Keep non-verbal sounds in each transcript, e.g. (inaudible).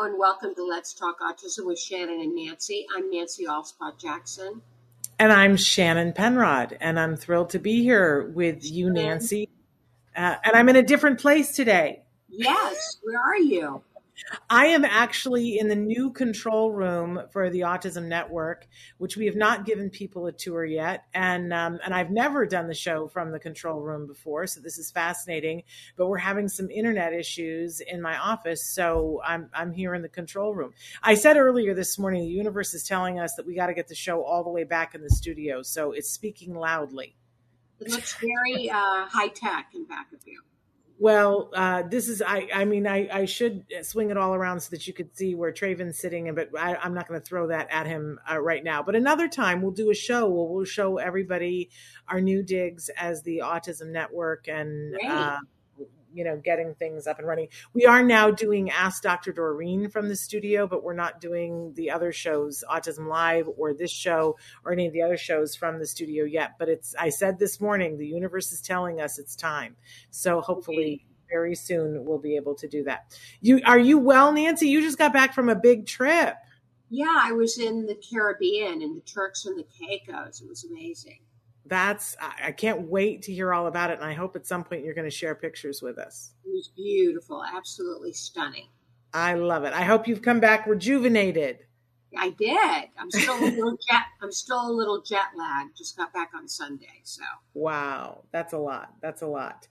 Hello and welcome to Let's Talk Autism with Shannon and Nancy. I'm Nancy Alspaugh Jackson. And I'm Shannon Penrod, and I'm thrilled to be here with you, Nancy. Uh, and I'm in a different place today. Yes, where are you? I am actually in the new control room for the Autism Network, which we have not given people a tour yet, and um, and I've never done the show from the control room before, so this is fascinating. But we're having some internet issues in my office, so I'm I'm here in the control room. I said earlier this morning, the universe is telling us that we got to get the show all the way back in the studio, so it's speaking loudly. It looks very uh, high tech in back of you. Well, uh, this is I. I mean, I, I should swing it all around so that you could see where Traven's sitting, but I, am not going to throw that at him uh, right now. But another time, we'll do a show. We'll, we'll show everybody our new digs as the Autism Network and. Uh, you know, getting things up and running. We are now doing Ask Dr. Doreen from the studio, but we're not doing the other shows, Autism Live or this show or any of the other shows from the studio yet. But it's, I said this morning, the universe is telling us it's time. So hopefully very soon we'll be able to do that. You, are you well, Nancy? You just got back from a big trip. Yeah, I was in the Caribbean in the Turks and the Caicos. It was amazing that's I can't wait to hear all about it, and I hope at some point you're going to share pictures with us. It was beautiful, absolutely stunning. I love it. I hope you've come back rejuvenated. I did. I'm still a little (laughs) jet. I'm still a little jet lagged. Just got back on Sunday, so wow, that's a lot. That's a lot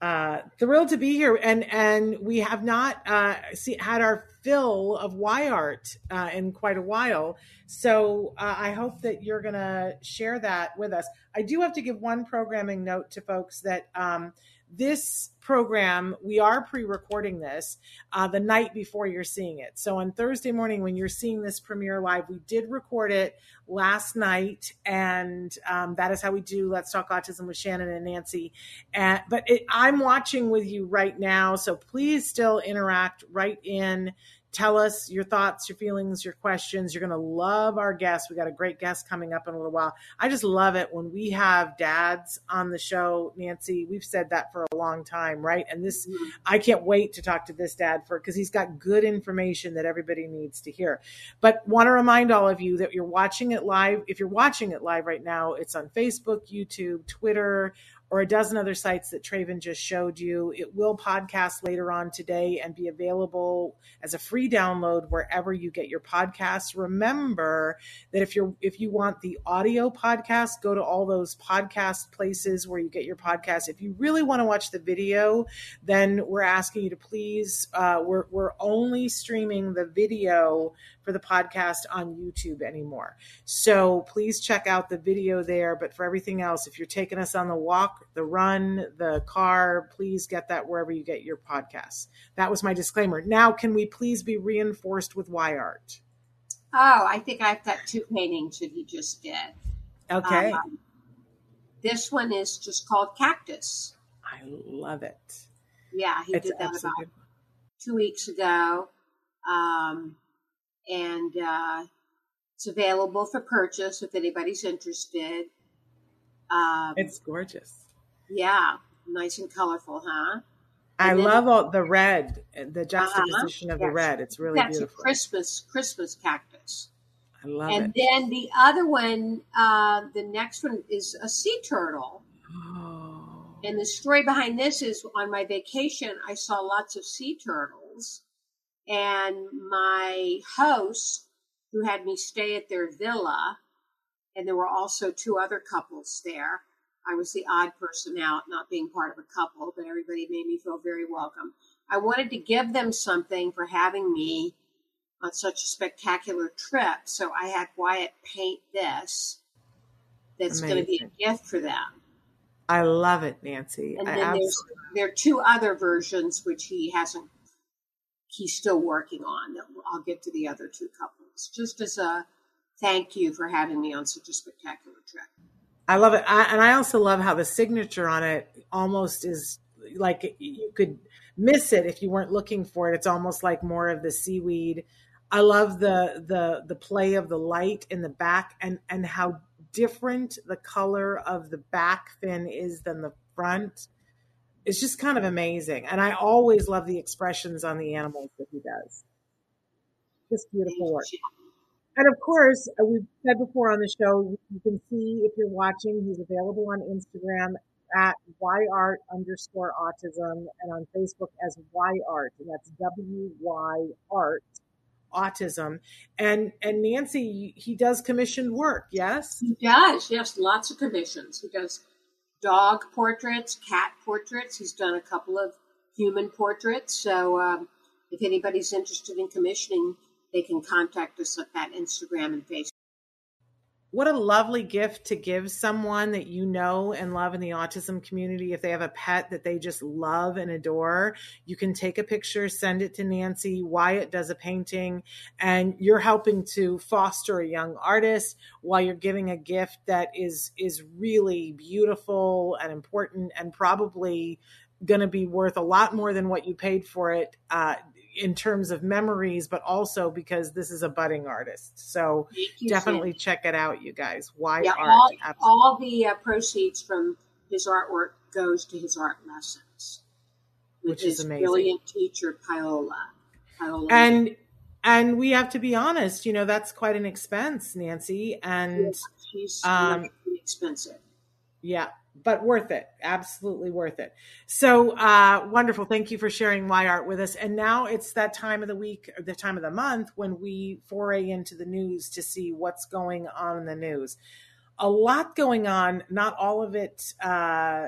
uh, thrilled to be here, and and we have not uh, see, had our fill of Wyart uh, in quite a while. So uh, I hope that you're going to share that with us. I do have to give one programming note to folks that um, this program, we are pre recording this uh, the night before you're seeing it. So on Thursday morning, when you're seeing this premiere live, we did record it last night. And um, that is how we do Let's Talk Autism with Shannon and Nancy. And, but it, I'm watching with you right now. So please still interact right in tell us your thoughts, your feelings, your questions. You're going to love our guests. We got a great guest coming up in a little while. I just love it when we have dads on the show, Nancy. We've said that for a long time, right? And this, mm-hmm. I can't wait to talk to this dad for because he's got good information that everybody needs to hear. But want to remind all of you that you're watching it live. If you're watching it live right now, it's on Facebook, YouTube, Twitter, or a dozen other sites that Traven just showed you. It will podcast later on today and be available as a free download wherever you get your podcasts. Remember that if you're if you want the audio podcast, go to all those podcast places where you get your podcast. If you really want to watch the video, then we're asking you to please. Uh, we're we're only streaming the video for the podcast on YouTube anymore. So please check out the video there. But for everything else, if you're taking us on the walk, the run, the car, please get that wherever you get your podcasts. That was my disclaimer. Now, can we please be reinforced with Wyart? Oh, I think I've got two paintings that he just did. Okay. Um, this one is just called Cactus. I love it. Yeah, he it's did that about two weeks ago. Um, and uh, it's available for purchase if anybody's interested. Um, it's gorgeous. Yeah, nice and colorful, huh? And I love all the red, the juxtaposition uh-huh, of yes. the red. It's really That's beautiful. a Christmas Christmas cactus. I love and it. And then the other one, uh, the next one is a sea turtle. Oh. And the story behind this is on my vacation, I saw lots of sea turtles, and my host, who had me stay at their villa, and there were also two other couples there. I was the odd person out, not being part of a couple, but everybody made me feel very welcome. I wanted to give them something for having me on such a spectacular trip. So I had Wyatt paint this that's going to be a gift for them. I love it, Nancy. And I then there's, there are two other versions which he hasn't, he's still working on. I'll get to the other two couples just as a thank you for having me on such a spectacular trip. I love it. I, and I also love how the signature on it almost is like you could miss it if you weren't looking for it. It's almost like more of the seaweed. I love the the the play of the light in the back and and how different the color of the back fin is than the front. It's just kind of amazing. And I always love the expressions on the animals that he does. Just beautiful work. And of course, uh, we've said before on the show, you can see if you're watching, he's available on Instagram at wyart underscore autism and on Facebook as wyart, and that's W Y art autism. And and Nancy, he does commissioned work, yes? He does, yes, lots of commissions. He does dog portraits, cat portraits. He's done a couple of human portraits. So um, if anybody's interested in commissioning, they can contact us at that Instagram and Facebook what a lovely gift to give someone that you know and love in the autism community. If they have a pet that they just love and adore, you can take a picture, send it to Nancy. Wyatt does a painting, and you're helping to foster a young artist while you're giving a gift that is is really beautiful and important and probably going to be worth a lot more than what you paid for it uh, in terms of memories, but also because this is a budding artist. So definitely check it out, you guys. Why yeah, art? All, all the uh, proceeds from his artwork goes to his art lessons, which is amazing. Brilliant teacher Paola. Paola. And and we have to be honest, you know, that's quite an expense, Nancy. And yeah, she's um, expensive. Yeah, but worth it absolutely worth it so uh, wonderful thank you for sharing my art with us and now it's that time of the week or the time of the month when we foray into the news to see what's going on in the news a lot going on not all of it uh,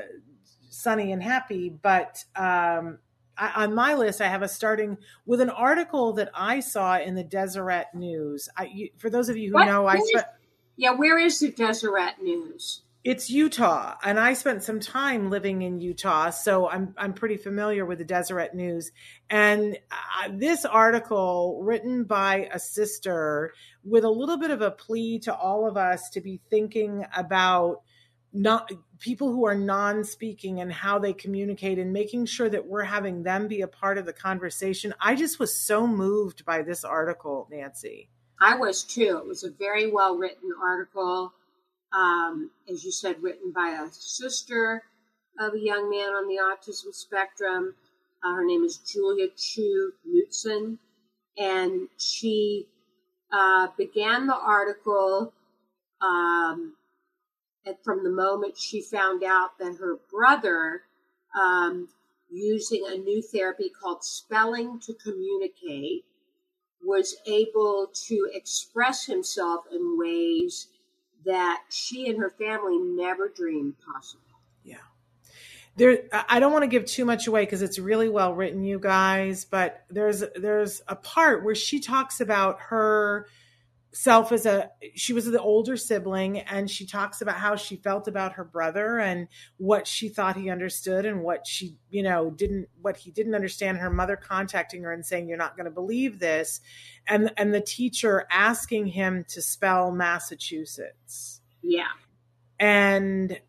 sunny and happy but um, I, on my list, I have a starting with an article that I saw in the Deseret News. I, you, for those of you who what? know, I yeah. Where is the Deseret News? It's Utah, and I spent some time living in Utah, so I'm I'm pretty familiar with the Deseret News. And uh, this article, written by a sister, with a little bit of a plea to all of us to be thinking about not people who are non-speaking and how they communicate, and making sure that we're having them be a part of the conversation. I just was so moved by this article, Nancy. I was too. It was a very well written article um, as you said, written by a sister of a young man on the autism spectrum. Uh, her name is Julia Chu Lutzen, and she uh, began the article um, from the moment she found out that her brother, um, using a new therapy called spelling to communicate, was able to express himself in ways that she and her family never dreamed possible. Yeah. There, I don't want to give too much away because it's really well written, you guys. But there's there's a part where she talks about her self as a she was the older sibling and she talks about how she felt about her brother and what she thought he understood and what she you know didn't what he didn't understand her mother contacting her and saying you're not going to believe this and and the teacher asking him to spell massachusetts. Yeah. And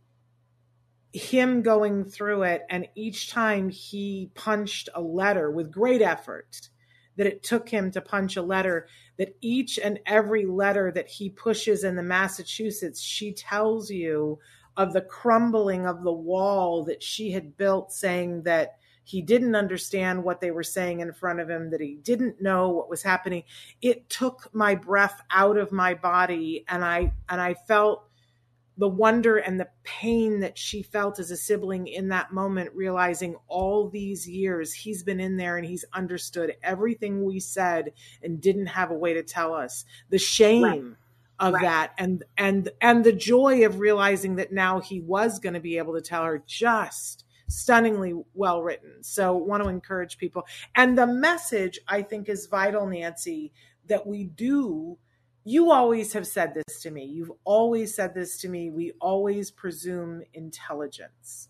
him going through it and each time he punched a letter with great effort that it took him to punch a letter that each and every letter that he pushes in the Massachusetts, she tells you of the crumbling of the wall that she had built, saying that he didn't understand what they were saying in front of him, that he didn't know what was happening. It took my breath out of my body, and I and I felt the wonder and the pain that she felt as a sibling in that moment, realizing all these years he's been in there and he's understood everything we said and didn't have a way to tell us. The shame right. of right. that and and and the joy of realizing that now he was going to be able to tell her just stunningly well written. So want to encourage people. And the message I think is vital, Nancy, that we do you always have said this to me. You've always said this to me. We always presume intelligence.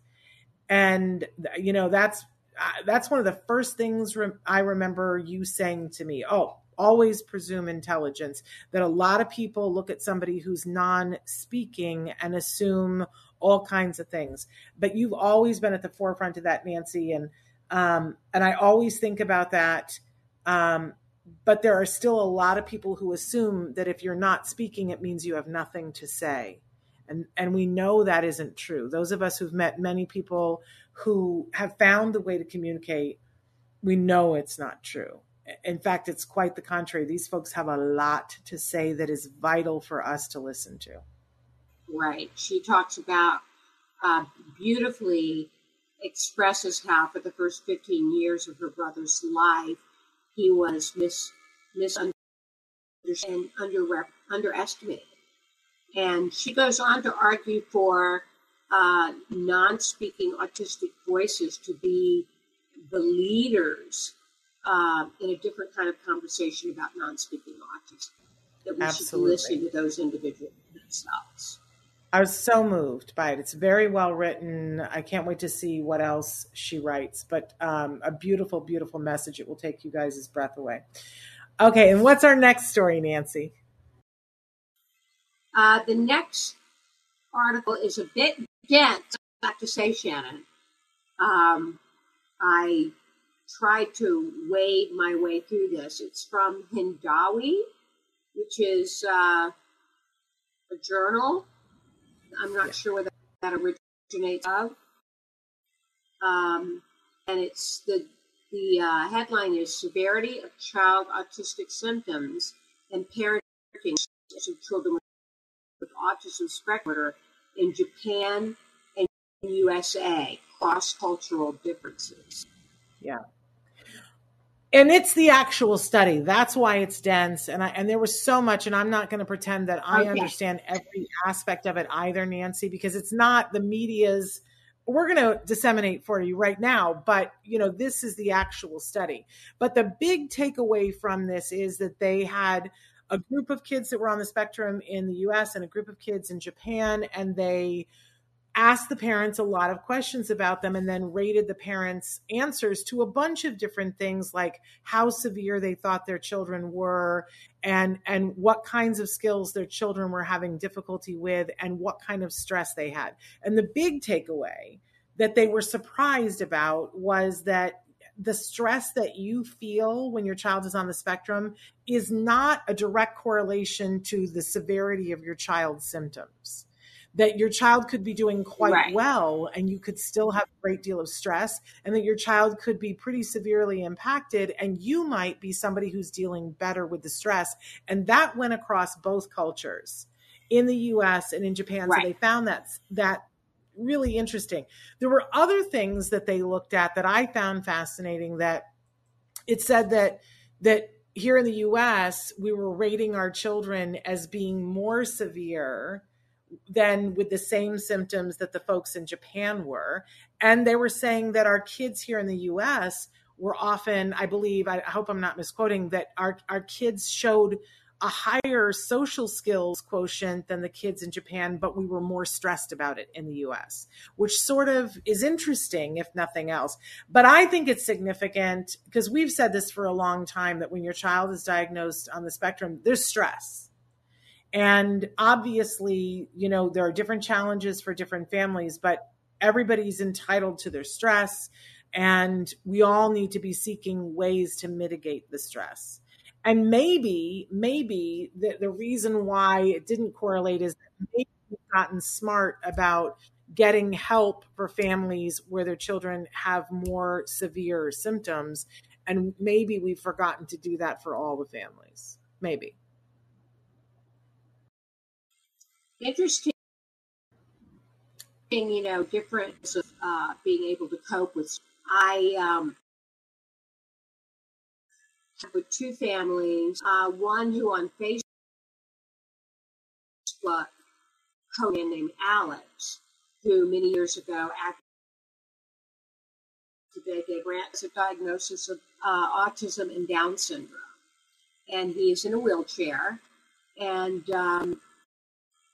And you know, that's uh, that's one of the first things re- I remember you saying to me. Oh, always presume intelligence. That a lot of people look at somebody who's non-speaking and assume all kinds of things. But you've always been at the forefront of that, Nancy, and um, and I always think about that. Um, but there are still a lot of people who assume that if you're not speaking, it means you have nothing to say. And, and we know that isn't true. Those of us who've met many people who have found the way to communicate, we know it's not true. In fact, it's quite the contrary. These folks have a lot to say that is vital for us to listen to. Right. She talks about uh, beautifully expresses how for the first 15 years of her brother's life, he was mis misunderstood and under, underestimated. And she goes on to argue for uh, non speaking autistic voices to be the leaders uh, in a different kind of conversation about non speaking autism. That we Absolutely. should listen to those individuals themselves. I was so moved by it. It's very well written. I can't wait to see what else she writes, but um, a beautiful, beautiful message. It will take you guys' breath away. Okay, and what's our next story, Nancy? Uh, the next article is a bit dense, I have to say, Shannon. Um, I tried to wade my way through this. It's from Hindawi, which is uh, a journal I'm not yeah. sure where that originates of. Um, and it's the the uh, headline is severity of child autistic symptoms and parenting of children with autism spectrum in Japan and USA, cross cultural differences. Yeah and it's the actual study. That's why it's dense. And I, and there was so much and i'm not going to pretend that i oh, okay. understand every aspect of it either nancy because it's not the media's we're going to disseminate for you right now but you know this is the actual study. But the big takeaway from this is that they had a group of kids that were on the spectrum in the us and a group of kids in japan and they asked the parents a lot of questions about them and then rated the parents' answers to a bunch of different things like how severe they thought their children were and and what kinds of skills their children were having difficulty with and what kind of stress they had. And the big takeaway that they were surprised about was that the stress that you feel when your child is on the spectrum is not a direct correlation to the severity of your child's symptoms that your child could be doing quite right. well and you could still have a great deal of stress and that your child could be pretty severely impacted and you might be somebody who's dealing better with the stress and that went across both cultures in the US and in Japan right. so they found that that really interesting there were other things that they looked at that I found fascinating that it said that that here in the US we were rating our children as being more severe than with the same symptoms that the folks in Japan were. And they were saying that our kids here in the US were often, I believe, I hope I'm not misquoting, that our, our kids showed a higher social skills quotient than the kids in Japan, but we were more stressed about it in the US, which sort of is interesting, if nothing else. But I think it's significant because we've said this for a long time that when your child is diagnosed on the spectrum, there's stress and obviously, you know, there are different challenges for different families, but everybody's entitled to their stress. And we all need to be seeking ways to mitigate the stress. And maybe, maybe the, the reason why it didn't correlate is that maybe we've gotten smart about getting help for families where their children have more severe symptoms. And maybe we've forgotten to do that for all the families. Maybe. Interesting you know, different of uh, being able to cope with. I um, with two families, uh, one who on Facebook, Conan named Alex, who many years ago, after today, gave a diagnosis of uh, autism and Down syndrome, and he is in a wheelchair, and um,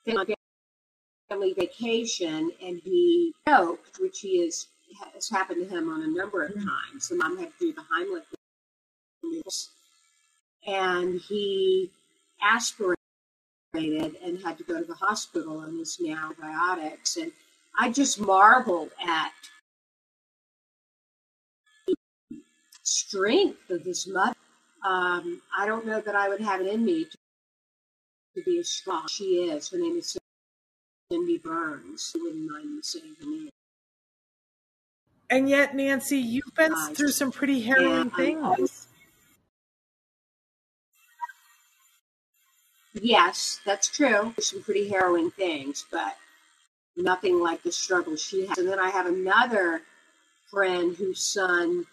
family vacation, and he choked, which he is has happened to him on a number of mm. times. The mom had to do the Heimlich and he aspirated and had to go to the hospital and is now antibiotics. And I just marveled at the strength of this mother. Um, I don't know that I would have it in me to, to be as strong as she is. Her name is Cindy Burns. You wouldn't mind me saying her name. And yet, Nancy, you've been uh, through some pretty harrowing things. Yes, that's true. Some pretty harrowing things, but nothing like the struggle she has. And then I have another friend whose son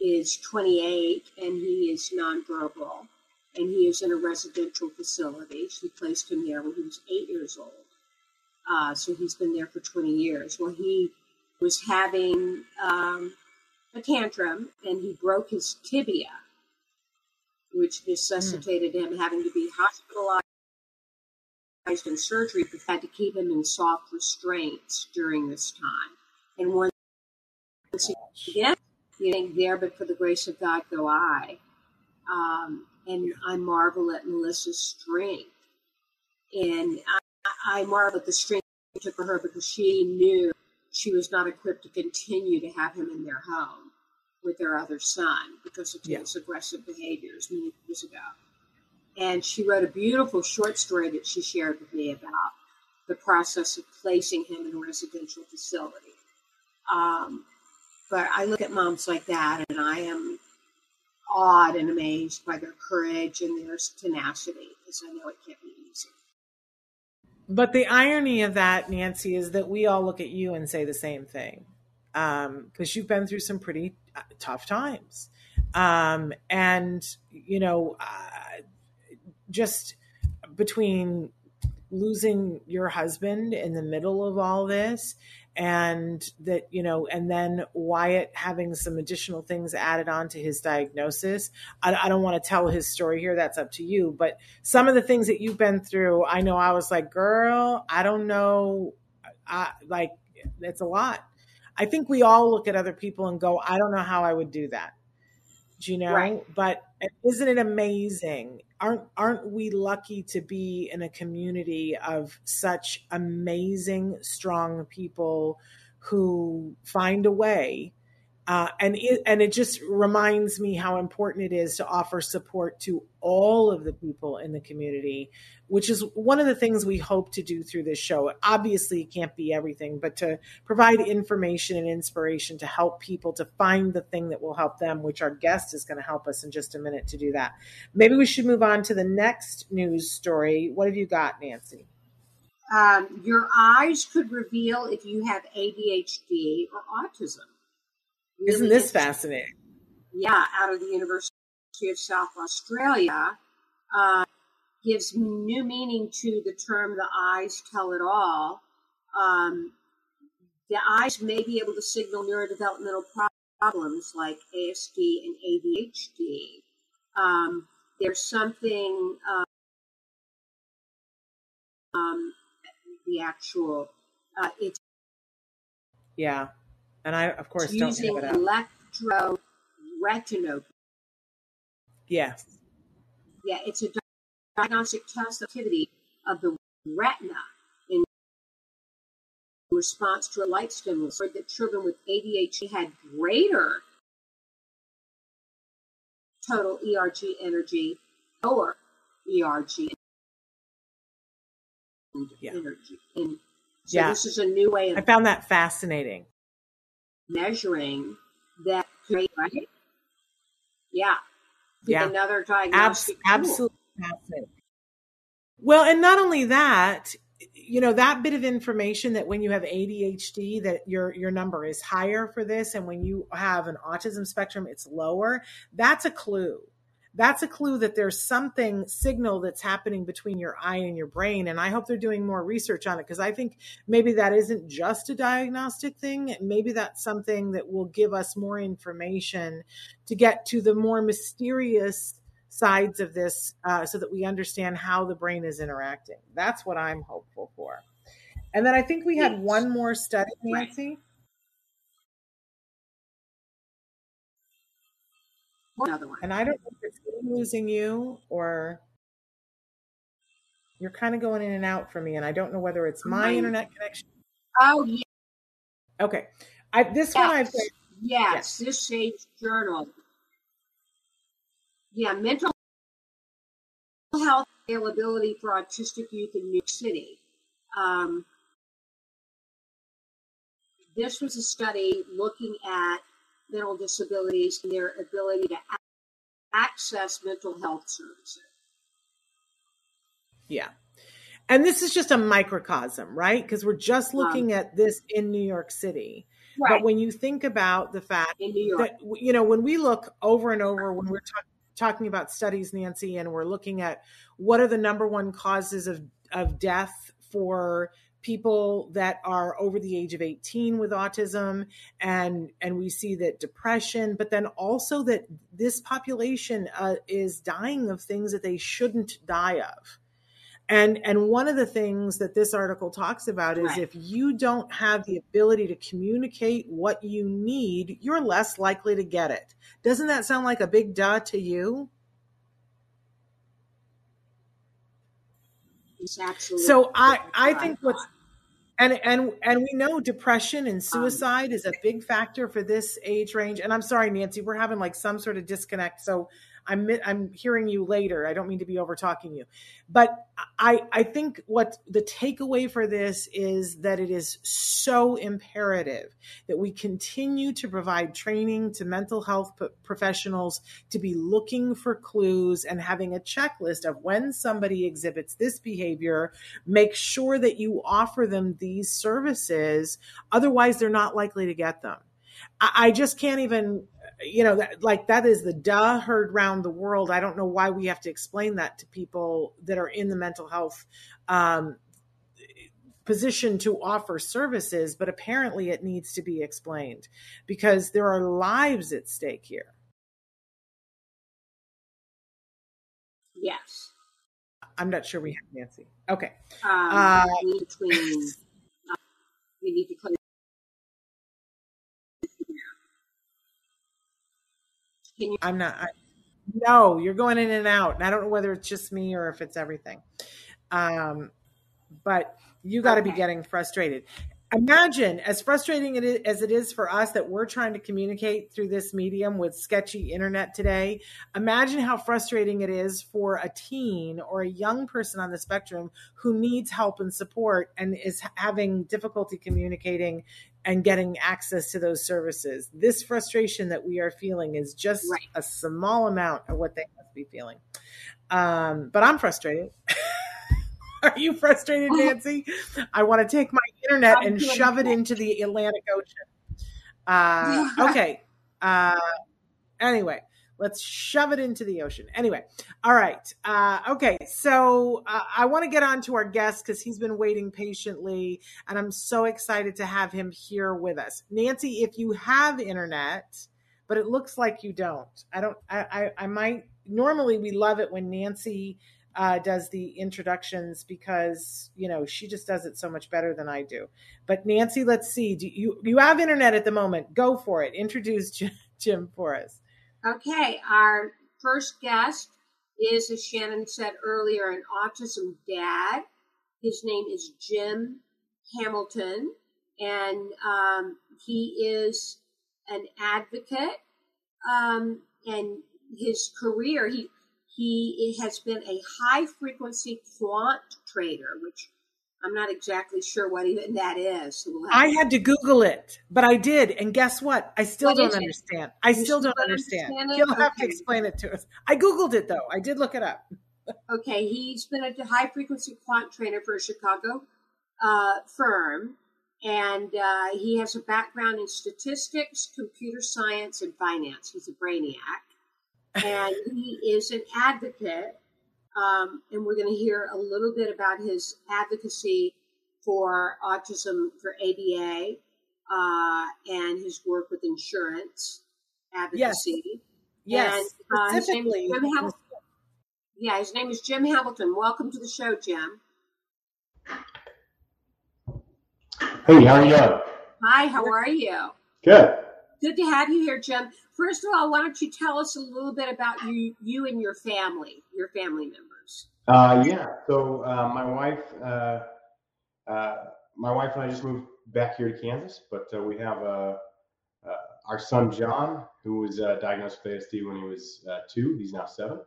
is 28 and he is nonverbal and he is in a residential facility. She placed him there when he was eight years old. Uh, so he's been there for 20 years. Well, he was having um, a tantrum and he broke his tibia which necessitated mm. him having to be hospitalized and surgery, but had to keep him in soft restraints during this time. And once he again, you think there, but for the grace of God go I. Um, and I marvel at Melissa's strength. And I, I marvel at the strength it took for her because she knew she was not equipped to continue to have him in their home with their other son because of his aggressive behaviors many years ago. And she wrote a beautiful short story that she shared with me about the process of placing him in a residential facility. Um, but I look at moms like that and I am awed and amazed by their courage and their tenacity because I know it can't be easy. But the irony of that, Nancy, is that we all look at you and say the same thing because um, you've been through some pretty uh, tough times. Um, and, you know, uh, just between losing your husband in the middle of all this and that you know and then wyatt having some additional things added on to his diagnosis I, I, don't want to tell his story here that's up to you but some of the things that you've been through i know i was like girl i don't know I, like it's a lot I think we all look at other people and go, I don't know how I would do that. Do you know? Right. But isn't it amazing? Aren't aren't we lucky to be in a community of such amazing, strong people who find a way uh, and it, and it just reminds me how important it is to offer support to all of the people in the community, which is one of the things we hope to do through this show. Obviously, it can't be everything, but to provide information and inspiration to help people to find the thing that will help them, which our guest is going to help us in just a minute to do that. Maybe we should move on to the next news story. What have you got, Nancy? Um, your eyes could reveal if you have ADHD or autism. Really Isn't this fascinating? Yeah, out of the University of South Australia. Uh, gives new meaning to the term the eyes tell it all. Um, the eyes may be able to signal neurodevelopmental problems like ASD and ADHD. Um, there's something, uh, um, the actual, uh, it's. Yeah. And I, of course, don't using don't electroretinography. Yes. Yeah, it's a diagnostic test activity of the retina in response to a light stimulus. That children with ADHD had greater total ERG energy, lower ERG yeah. energy. And so yeah. this is a new way of I found that fascinating measuring that right? Yeah. Yeah. Another diagnostic. Abs- absolutely. Well, and not only that, you know that bit of information that when you have ADHD that your your number is higher for this and when you have an autism spectrum it's lower that's a clue that's a clue that there's something signal that's happening between your eye and your brain and i hope they're doing more research on it because i think maybe that isn't just a diagnostic thing. Maybe that's something that will give us more information to get to the more mysterious sides of this uh, so that we understand how the brain is interacting. That's what i'm hopeful for. And then i think we had one more study nancy Another one. and i don't know if it's losing you or you're kind of going in and out for me and i don't know whether it's my Mine- internet connection Oh, yeah. okay I, this one i've Yes, this Sage Journal. Yeah, mental health availability for autistic youth in New York City. Um, this was a study looking at mental disabilities and their ability to access mental health services. Yeah. And this is just a microcosm, right? Because we're just uh-huh. looking at this in New York City. But when you think about the fact in New York. that, you know, when we look over and over, when we're talk- talking about studies, Nancy, and we're looking at what are the number one causes of, of death for people that are over the age of 18 with autism and and we see that depression but then also that this population uh, is dying of things that they shouldn't die of. And and one of the things that this article talks about is Right. if you don't have the ability to communicate what you need you're less likely to get it. Doesn't that sound like a big duh to you It's absolutely so i i think what's and and and we know depression and suicide is a big factor for this age range. And i'm sorry nancy we're having like some sort of disconnect. So i'm i'm hearing you later. I don't mean to be over talking you. But i i think what the takeaway for this is that it is so imperative that we continue to provide training to mental health professionals to be looking for clues and having a checklist of when somebody exhibits this behavior make sure that you offer them these services. Otherwise they're not likely to get them. I, I just can't even you know that, like that is the duh heard round the world i don't know why we have to explain that to people that are in the mental health um, position to offer services but apparently it needs to be explained because there are lives at stake here Yes. i'm not sure we have nancy okay Um, Uh, we need between, uh, we need to close. Can you? I'm not. I, no, you're going in and out, and I don't know whether it's just me or if it's everything. Um, but you got to be getting frustrated. Imagine as frustrating it is, as it is for us that we're trying to communicate through this medium with sketchy internet today. Imagine how frustrating it is for a teen or a young person on the spectrum who needs help and support and is having difficulty communicating and getting access to those services. This frustration that we are feeling is just Right. a small amount of what they must be feeling. Um, but I'm frustrated. (laughs) (laughs) Are you frustrated, Nancy? I want to take my internet I'm and shove it into the Atlantic Ocean. Uh, (laughs) okay. Uh, anyway, let's shove it into the ocean. Anyway, all right. Uh, okay, so uh, I want to get on to our guest because he's been waiting patiently, and I'm so excited to have him here with us. Nancy, if you have internet, but it looks like you don't. I don't. I. I, I might. Normally, we love it when Nancy uh, does the introductions because you know she just does it so much better than I do. But Nancy, let's see. Do you you have internet at the moment? Go for it. Introduce (laughs) Jim, for us. Okay, our first guest is, as Shannon said earlier, an autism dad. His name is Jim Hamilton, and um, he is an advocate. Um, and his career, he he has been a high frequency quant trader, which I'm not exactly sure what even that is. So we'll I had to Google it, but I did, and guess what? I still What don't understand. I still still don't understand. understand? You'll have to explain it to us. I Googled it though. I did look it up. (laughs) Okay, he's been a high frequency quant trainer for a Chicago uh, firm, and uh, he has a background in statistics, computer science, and finance. He's a brainiac, and he is an advocate. Um, and we're going to hear a little bit about his advocacy for autism for ABA uh, and his work with insurance advocacy. Yes, And, uh, his name is. Jim Hamilton. Yeah, his name is Jim Hamilton. Welcome to the show, Jim. Hey, how are you? Hi, how are you? Good. Good to have you here, Jim. First of all, why don't you tell us a little bit about you, you and your family, your family members? Uh, yeah. So uh, my wife, uh, uh, my wife and I just moved back here to Kansas, but uh, we have uh, our son John, who was diagnosed with ASD when he was two. He's now seven.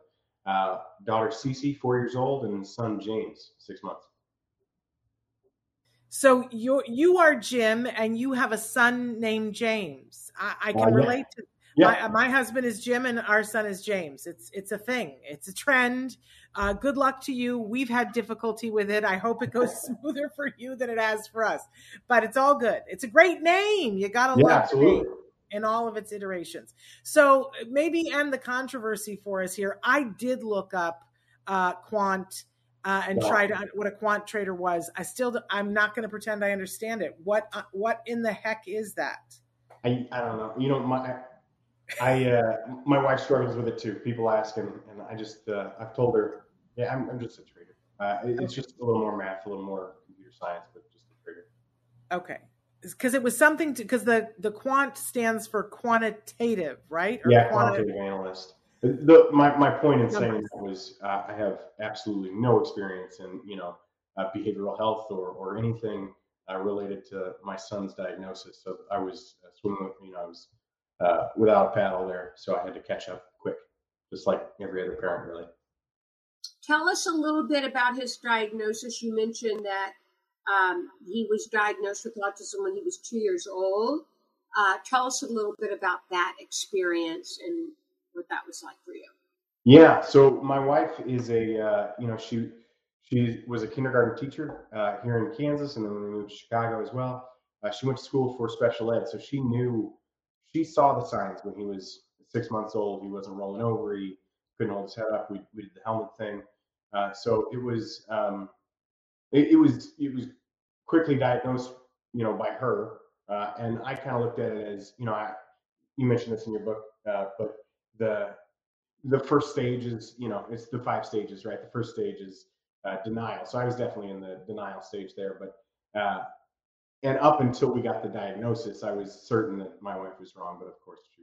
Daughter Cece, four years old, and son James, six months. So you you are Jim, and you have a son named James. I, I can Uh, yeah. relate to. Yeah. My, my husband is Jim, and our son is James. It's it's a thing. It's a trend. Uh, good luck to you. We've had difficulty with it. I hope it goes (laughs) smoother for you than it has for us. But it's all good. It's a great name. You gotta Yeah, love absolutely. in all of its iterations. So maybe end the controversy for us here. I did look up uh, quant uh, and Yeah. try to what a quant trader was. I still I'm not going to pretend I understand it. What uh, what in the heck is that? I, I don't know. You know, my I uh, my wife struggles with it too. People ask, and, and I just uh, I've told her, yeah, I'm, I'm just a trader. Uh, it- it's just a little more math, a little more computer science, but just a trader. Okay. Because it was something to because the the quant stands for quantitative, right? Or yeah, quanti- quantitative analyst. The, my my point in saying that was uh, I have absolutely no experience in you know uh, behavioral health or or anything uh, related to my son's diagnosis. So I was uh, swimming with you know I was uh, without a paddle there, so I had to catch up quick, just like every other parent really. Tell us a little bit about his diagnosis. You mentioned that um, he was diagnosed with autism when he was two years old. Uh, tell us a little bit about that experience and what that was like for you. Yeah. So my wife is a, uh, you know, she she was a kindergarten teacher uh, here in Kansas, and then we moved to Chicago as well. Uh, she went to school for special ed, so she knew, she saw the signs when he was six months old. He wasn't rolling over. He couldn't hold his head up. We, we did the helmet thing. Uh, so it was, um, it, it was, it was quickly diagnosed, you know, by her. Uh, and I kind of looked at it as, you know, I, you mentioned this in your book, uh, but the the first stage is, you know, it's the five stages, right? The first stage is uh, denial. So I was definitely in the denial stage there, but uh, and up until we got the diagnosis, I was certain that my wife was wrong, but of course she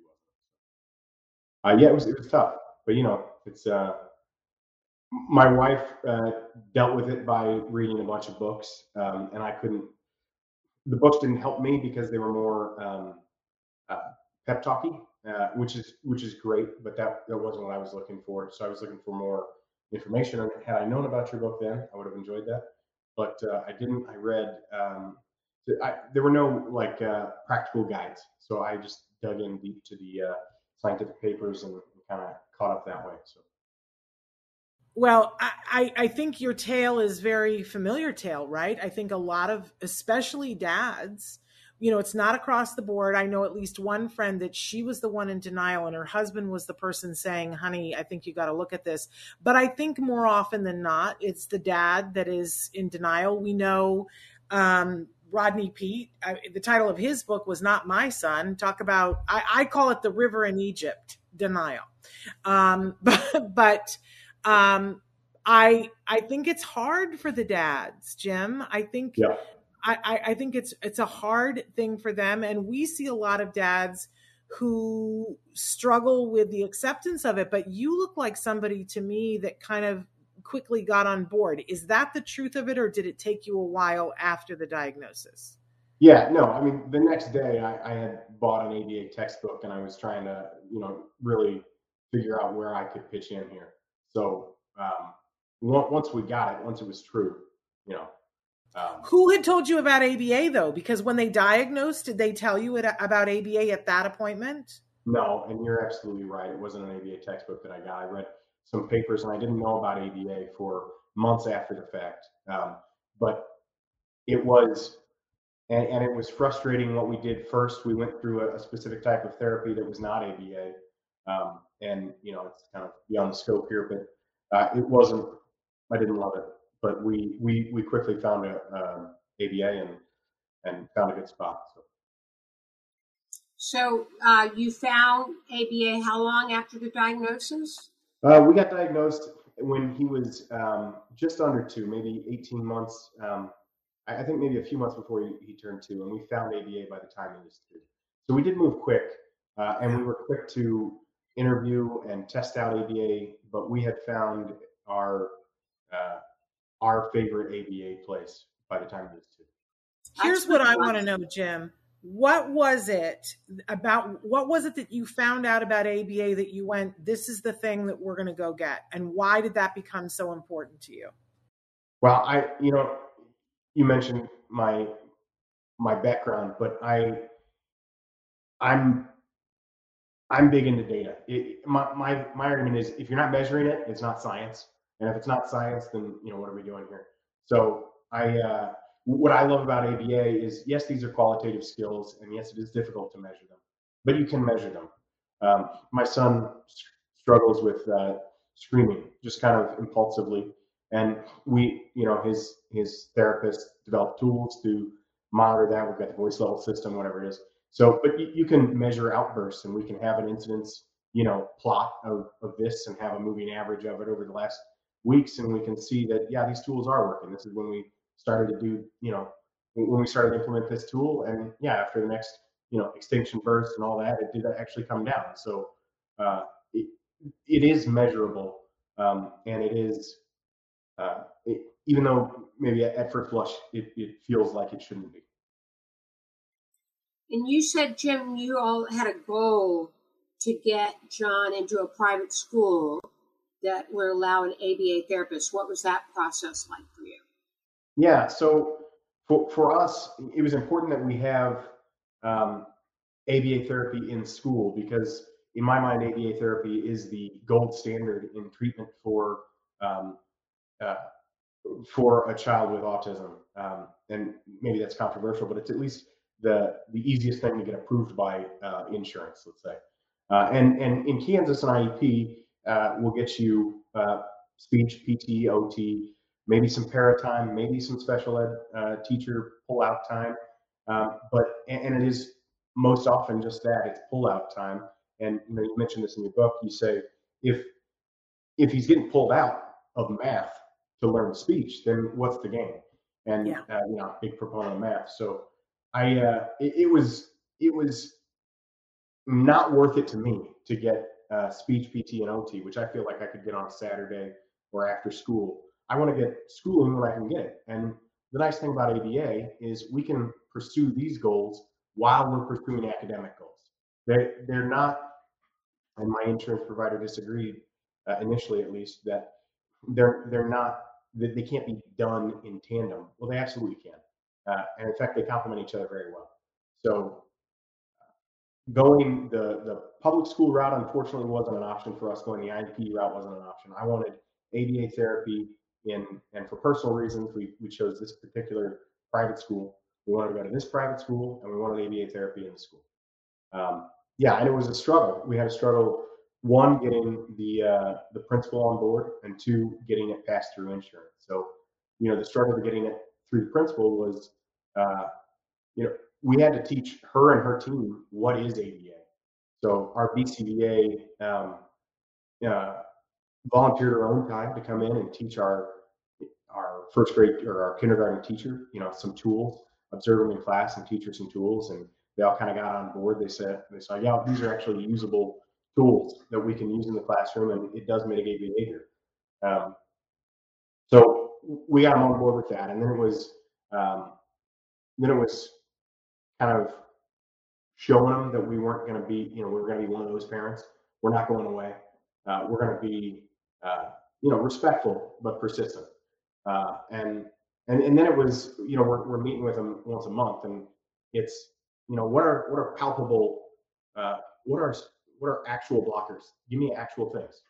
wasn't. Uh, yeah, it was it was tough, but you know, it's uh, my wife uh, dealt with it by reading a bunch of books, um, and I couldn't. The books didn't help me because they were more um, uh, pep talky, uh, which is which is great, but that that wasn't what I was looking for. So I was looking for more information. Had I known about your book then, I would have enjoyed that. But uh, I didn't. I read. Um, I, there were no like uh, practical guides, so I just dug in deep to the uh, scientific papers and, kind of caught up that way. So Well, I I think your tale is very familiar tale, right? I think a lot of, especially dads, you know, it's not across the board. I know at least one friend that she was the one in denial and her husband was the person saying, honey, I think you got to look at this. But I think more often than not, it's the dad that is in denial. We know um, Rodney Peete, I, the title of his book was Not My Son. Talk about, I, I call it the river in Egypt denial. Um, (laughs) but, but um, I I think it's hard for the dads, Jim. I think Yeah. I, I, think it's it's a hard thing for them, and we see a lot of dads who struggle with the acceptance of it. But you look like somebody to me that kind of quickly got on board. Is that the truth of it, or did it take you a while after the diagnosis? Yeah, no, I mean, the next day I, I had bought an ABA textbook and I was trying to, you know, really figure out where I could pitch in here. So um, once we got it, once it was true, you know, um, Who had told you about ABA though? Because when they diagnosed, did they tell you it, about ABA at that appointment? no, and you're absolutely right. It wasn't an ABA textbook that I got. I read some papers and I didn't know about ABA for months after the fact. Um, but it was and, and it was frustrating what we did first. We went through a, a specific type of therapy that was not ABA, um, and you know it's kind of beyond the scope here, but uh, it wasn't. I didn't love it, but we we we quickly found a um, ABA and and found a good spot. So. So uh, you found ABA how long after the diagnosis? Uh, we got diagnosed when he was um, just under two, maybe 18 months. Um, I think maybe a few months before he, he, turned two, and we found ABA by the time he was three. So we did move quick, uh, and we were quick to interview and test out ABA, but we had found our uh, our favorite ABA place by the time he was two. Here's what I want to know, Jim. What was it about what was it that you found out about ABA that you went this is the thing that we're going to go get and why did that become so important to you? Well I you know you mentioned my my background but I I'm I'm big into data. It, my, my my argument is if you're not measuring it it's not science and if it's not science then you know what are we doing here so I uh what I love about ABA is yes, these are qualitative skills, and yes, it is difficult to measure them, but you can measure them. Um, my son struggles with uh, screaming, just kind of impulsively, and we, you know, his his therapist developed tools to monitor that. We've got the voice level system, whatever it is. So, but you, you can measure outbursts, and we can have an incidence, you know, plot of, of this, and have a moving average of it over the last weeks, and we can see that yeah, these tools are working. This is when we started to do, you know, when we started to implement this tool. And yeah, after the next, you know, extinction burst and all that, it did actually come down. So uh, it, it is measurable um, and it is, uh, it, even though maybe at first blush it, it feels like it shouldn't be. And you said, Jim, you all had a goal to get John into a private school that would allow an ABA therapist. What was that process like for you? Yeah. So for, for us, it was important that we have um, ABA therapy in school because, in my mind, ABA therapy is the gold standard in treatment for um, uh, for a child with autism. Um, and maybe that's controversial, but it's at least the the easiest thing to get approved by uh, insurance, let's say. Uh, and and in Kansas, an IEP uh, will get you uh, speech, PT, OT, maybe some para time, maybe some special ed uh, teacher pull out time. Um, but and it is most often just that it's pull out time. And you know, you mentioned this in your book. You say if if he's getting pulled out of math to learn speech, then what's the game? And yeah. uh, you know, big proponent of math. So I uh, it, it was it was not worth it to me to get uh, speech PT and OT, which I feel like I could get on a Saturday or after school I want to get schooling when I can get it. And the nice thing about ABA is we can pursue these goals while we're pursuing academic goals. They they're not, and my insurance provider disagreed uh, initially, at least, that they're they're not that they can't be done in tandem. Well, they absolutely can, uh, and in fact, they complement each other very well. So going the the public school route unfortunately wasn't an option for us. Going the IEP route wasn't an option. I wanted ABA therapy in and for personal reasons, we, we chose this particular private school. We wanted to go to this private school, and we wanted ABA therapy in the school. Um, yeah, and it was a struggle. We had a struggle. One, getting the uh, the principal on board, and two, getting it passed through insurance. So, you know, the struggle of getting it through the principal was, uh, you know, we had to teach her and her team what is ABA. So our BCBA um, uh, volunteered her own time to come in and teach our our first grade or our kindergarten teacher, you know, some tools, observe them in class and teach her some tools. And they all kind of got on board. They said, they saw, yeah, these are actually usable tools that we can use in the classroom and it does mitigate behavior. Um, so we got them on board with that. And then it was, um, then it was kind of showing them that we weren't going to be, you know, we were going to be one of those parents. We're not going away. Uh, we're going to be uh, you know, respectful but persistent. Uh, and and and then it was, you know, we're we're meeting with them once a month, and it's, you know, what are what are palpable, uh, what are what are actual blockers? Give me actual things.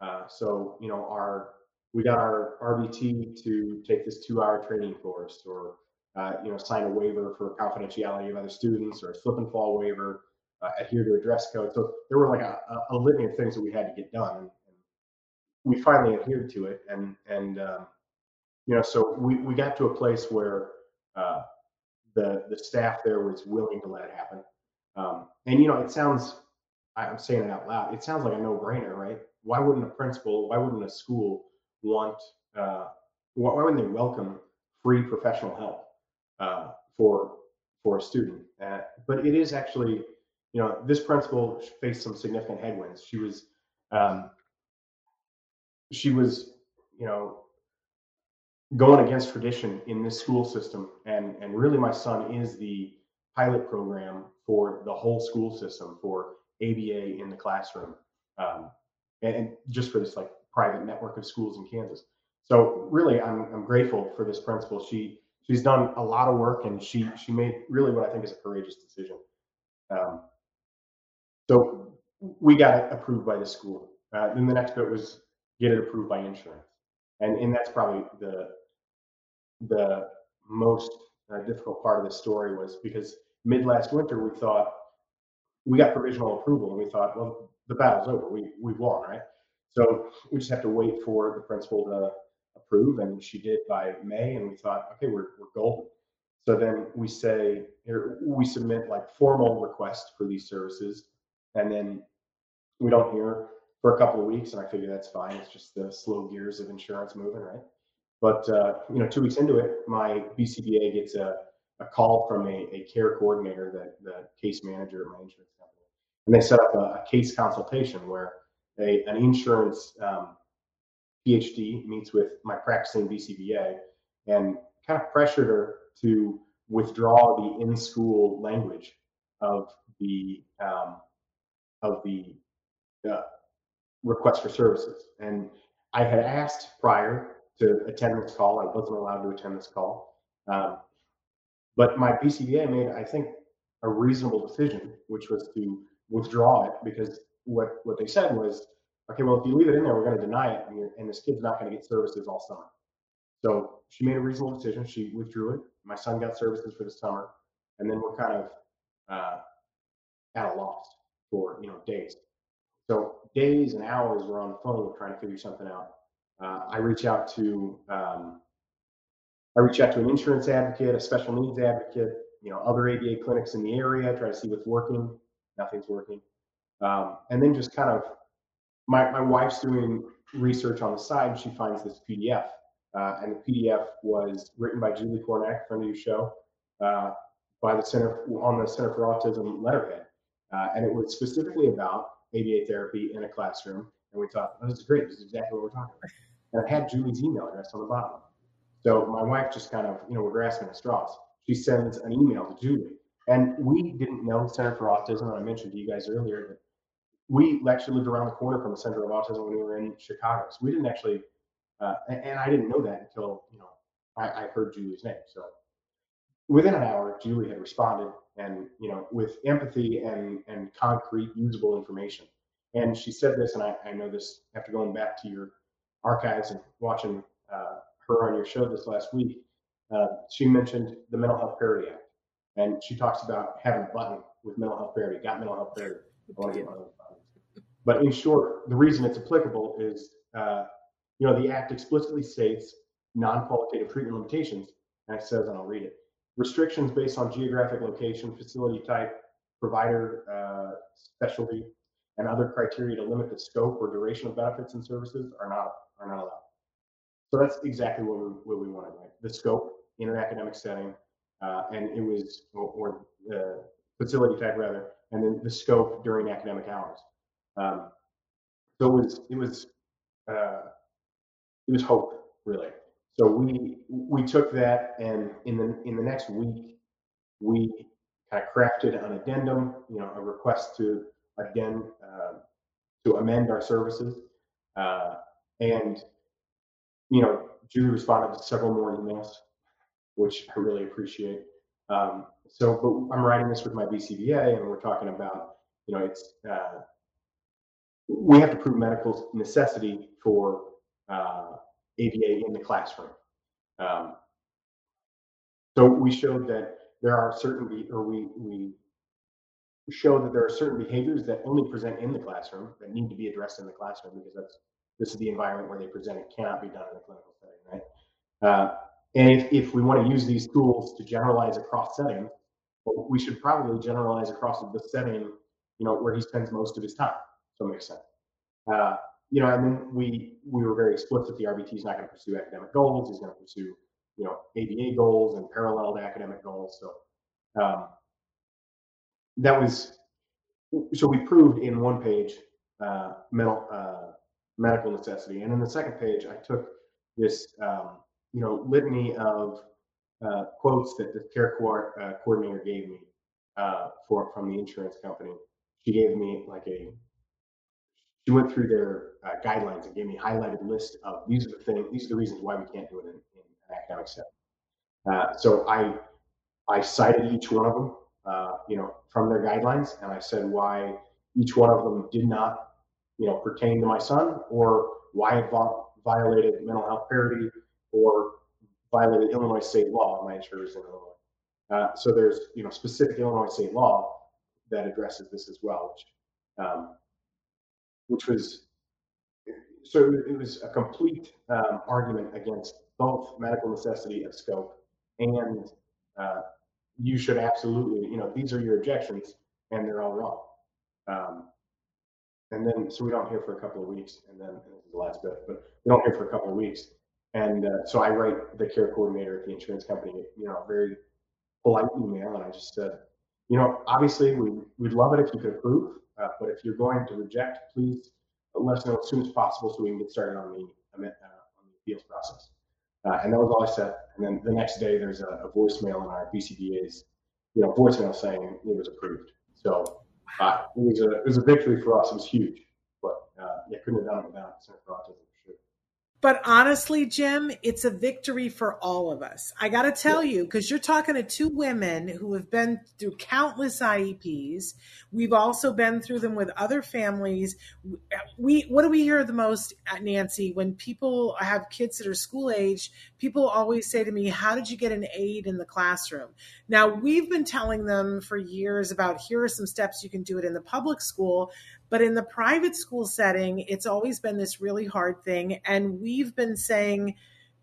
Uh, so you know, our we got our RBT to take this two-hour training course, or uh, you know, sign a waiver for confidentiality of other students or a slip and fall waiver, uh, adhere to a dress code. So there were like a, a, litany of things that we had to get done. And, we finally adhered to it. And, and um, you know, so we, we got to a place where uh, the, the staff there was willing to let it happen. Um, and, you know, it sounds, I'm saying it out loud, it sounds like a no brainer, right? Why wouldn't a principal, why wouldn't a school want, uh, why wouldn't they welcome free professional help? Uh, for for a student. Uh, but it is actually, you know, this principal faced some significant headwinds. She was, um, she was, you know, going against tradition in this school system, and and really, my son is the pilot program for the whole school system for ABA in the classroom, um, and, and just for this like private network of schools in Kansas. So really, I'm I'm grateful for this principal. She she's done a lot of work and she she made really what I think is a courageous decision. Um, so we got it approved by the school. Uh, then the next bit was get it approved by insurance, and and that's probably the the most uh, difficult part of the story was because mid last winter we thought we got provisional approval and we thought well the battle's over we we've won right so we just have to wait for the principal to approve, and she did by May, and we thought, okay, we're, we're golden. So then we say, we submit like formal requests for these services, and then we don't hear for a couple of weeks, and I figure that's fine. It's just the slow gears of insurance moving, right? But uh, you know, two weeks into it, my BCBA gets a, a call from a, a care coordinator, that the case manager at my insurance company, and they set up a, a case consultation where a, an insurance um, PhD meets with my practicing BCBA and kind of pressured her to withdraw the in-school language of the um, of the uh, request for services. And I had asked prior to attend this call. I wasn't allowed to attend this call, um, but my BCBA made, I think, a reasonable decision, which was to withdraw it because what what they said was okay, well, if you leave it in there, we're going to deny it, and, and this kid's not going to get services all summer. So she made a reasonable decision. She withdrew it. My son got services for the summer, and then we're kind of uh, at a loss for you know days. So days and hours we're on the phone trying to figure something out. Uh, I reach out to um, I reach out to an insurance advocate, a special needs advocate, you know, other ABA clinics in the area, try to see what's working. Nothing's working, um, and then just kind of my, my wife's doing research on the side. She finds this PDF, uh, and the PDF was written by Julie Kornack, friend of your show, uh, by the Center on the Center for Autism letterhead, uh, and it was specifically about ABA therapy in a classroom. And we thought, oh, this is great. This is exactly what we're talking about. And it had Julie's email address on the bottom. So my wife just kind of, you know, we're grasping at straws. She sends an email to Julie. And we didn't know Center for Autism. I mentioned to you guys earlier that we actually lived around the corner from the Center of Autism when we were in Chicago. So we didn't actually, uh, and I didn't know that until you know I, I, heard Julie's name. So within an hour, Julie had responded, and you know with empathy and and concrete, usable information. And she said this, and I, I know this after going back to your archives and watching uh, her on your show this last week. Uh, she mentioned the Mental Health Parity Act, and she talks about having a button with mental health parity. Got mental health parity. (laughs) But in short, the reason it's applicable is, uh, you know, the Act explicitly states non-qualitative treatment limitations, and it says, and I'll read it, restrictions based on geographic location, facility type, provider uh, specialty, and other criteria to limit the scope or duration of benefits and services are not are not allowed. So that's exactly what we what we wanted, right? The scope in an academic setting, uh, and it was or, or the facility type rather, and then the scope during academic hours. Um, so it was it was uh, it was hope really. So we we took that and in the in the next week we kind of crafted an addendum, you know, a request to again uh, to amend our services, uh, and you know, Julie responded to several more emails, which I really appreciate. Um, so, but I'm writing this with my BCBA, and we're talking about, you know, it's uh, we have to prove medical necessity for uh, in the classroom. Um, so we showed that there are certain, or we, we show that there are certain behaviors that only present in the classroom that need to be addressed in the classroom because that's this is the environment where they present. It cannot be done in a clinical setting, right? Uh, and if, if we want to use these tools to generalize across setting, well, we should probably generalize across the setting, you know, where he spends most of his time. So it makes sense. Uh, you know, and then we we were very explicit. The RBT is not going to pursue academic goals. He's going to pursue, you know, ABA goals and paralleled academic goals. So um, that was so we proved in one page uh, mental uh, medical necessity, and in the second page, I took this um, you know litany of uh, quotes that the care co- uh, coordinator gave me uh, for from the insurance company. She gave me like a she went through their uh, guidelines and gave me a highlighted list of these are the things, these are the reasons why we can't do it in, in an academic setting. Uh, so I I cited each one of them, uh, you know, from their guidelines, and I said why each one of them did not, you know, pertain to my son, or why it violated mental health parity, or violated Illinois state law. My insurer in Illinois, uh, so there's you know specific Illinois state law that addresses this as well, which um, which was so it was a complete um, argument against both medical necessity of scope and uh, you should absolutely, you know, these are your objections and they're all wrong. Um, and then, so we don't hear for a couple of weeks, and then this is the last bit, but we don't hear for a couple of weeks. And uh, so I write the care coordinator at the insurance company, you know, a very polite email, and I just said, you know, obviously we, we'd love it if you could approve, uh, but if you're going to reject, please let us know as soon as possible so we can get started on the, uh, on the appeals process. Uh, and that was all I said. And then the next day, there's a, a voicemail in our BCBA's, you know, voicemail saying it was approved. So uh, it was a it was a victory for us. It was huge, but uh, yeah, couldn't have done it without Center for Autism. But honestly, Jim, it's a victory for all of us. I got to tell you, because you're talking to two women who have been through countless IEPs. We've also been through them with other families. We, what do we hear the most, Nancy, when people have kids that are school age? People always say to me, "How did you get an aide in the classroom?" Now we've been telling them for years about here are some steps you can do it in the public school, but in the private school setting, it's always been this really hard thing. And we've been saying,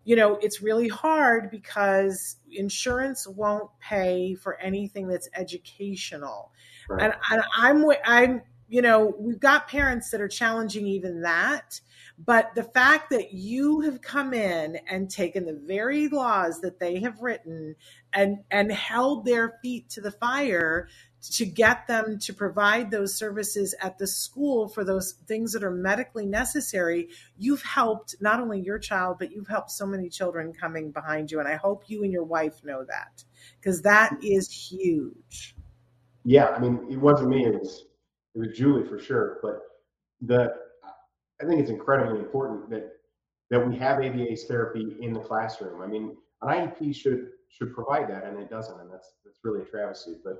you know, it's really hard because insurance won't pay for anything that's educational. Right. And, and I'm, I'm, you know, we've got parents that are challenging even that. But the fact that you have come in and taken the very laws that they have written and and held their feet to the fire to get them to provide those services at the school for those things that are medically necessary, you've helped not only your child, but you've helped so many children coming behind you. And I hope you and your wife know that because that is huge. Yeah, I mean, it wasn't me; it was it was Julie for sure. But the I think it's incredibly important that that we have ABA's therapy in the classroom. I mean, an IEP should should provide that, and it doesn't, and that's that's really a travesty. But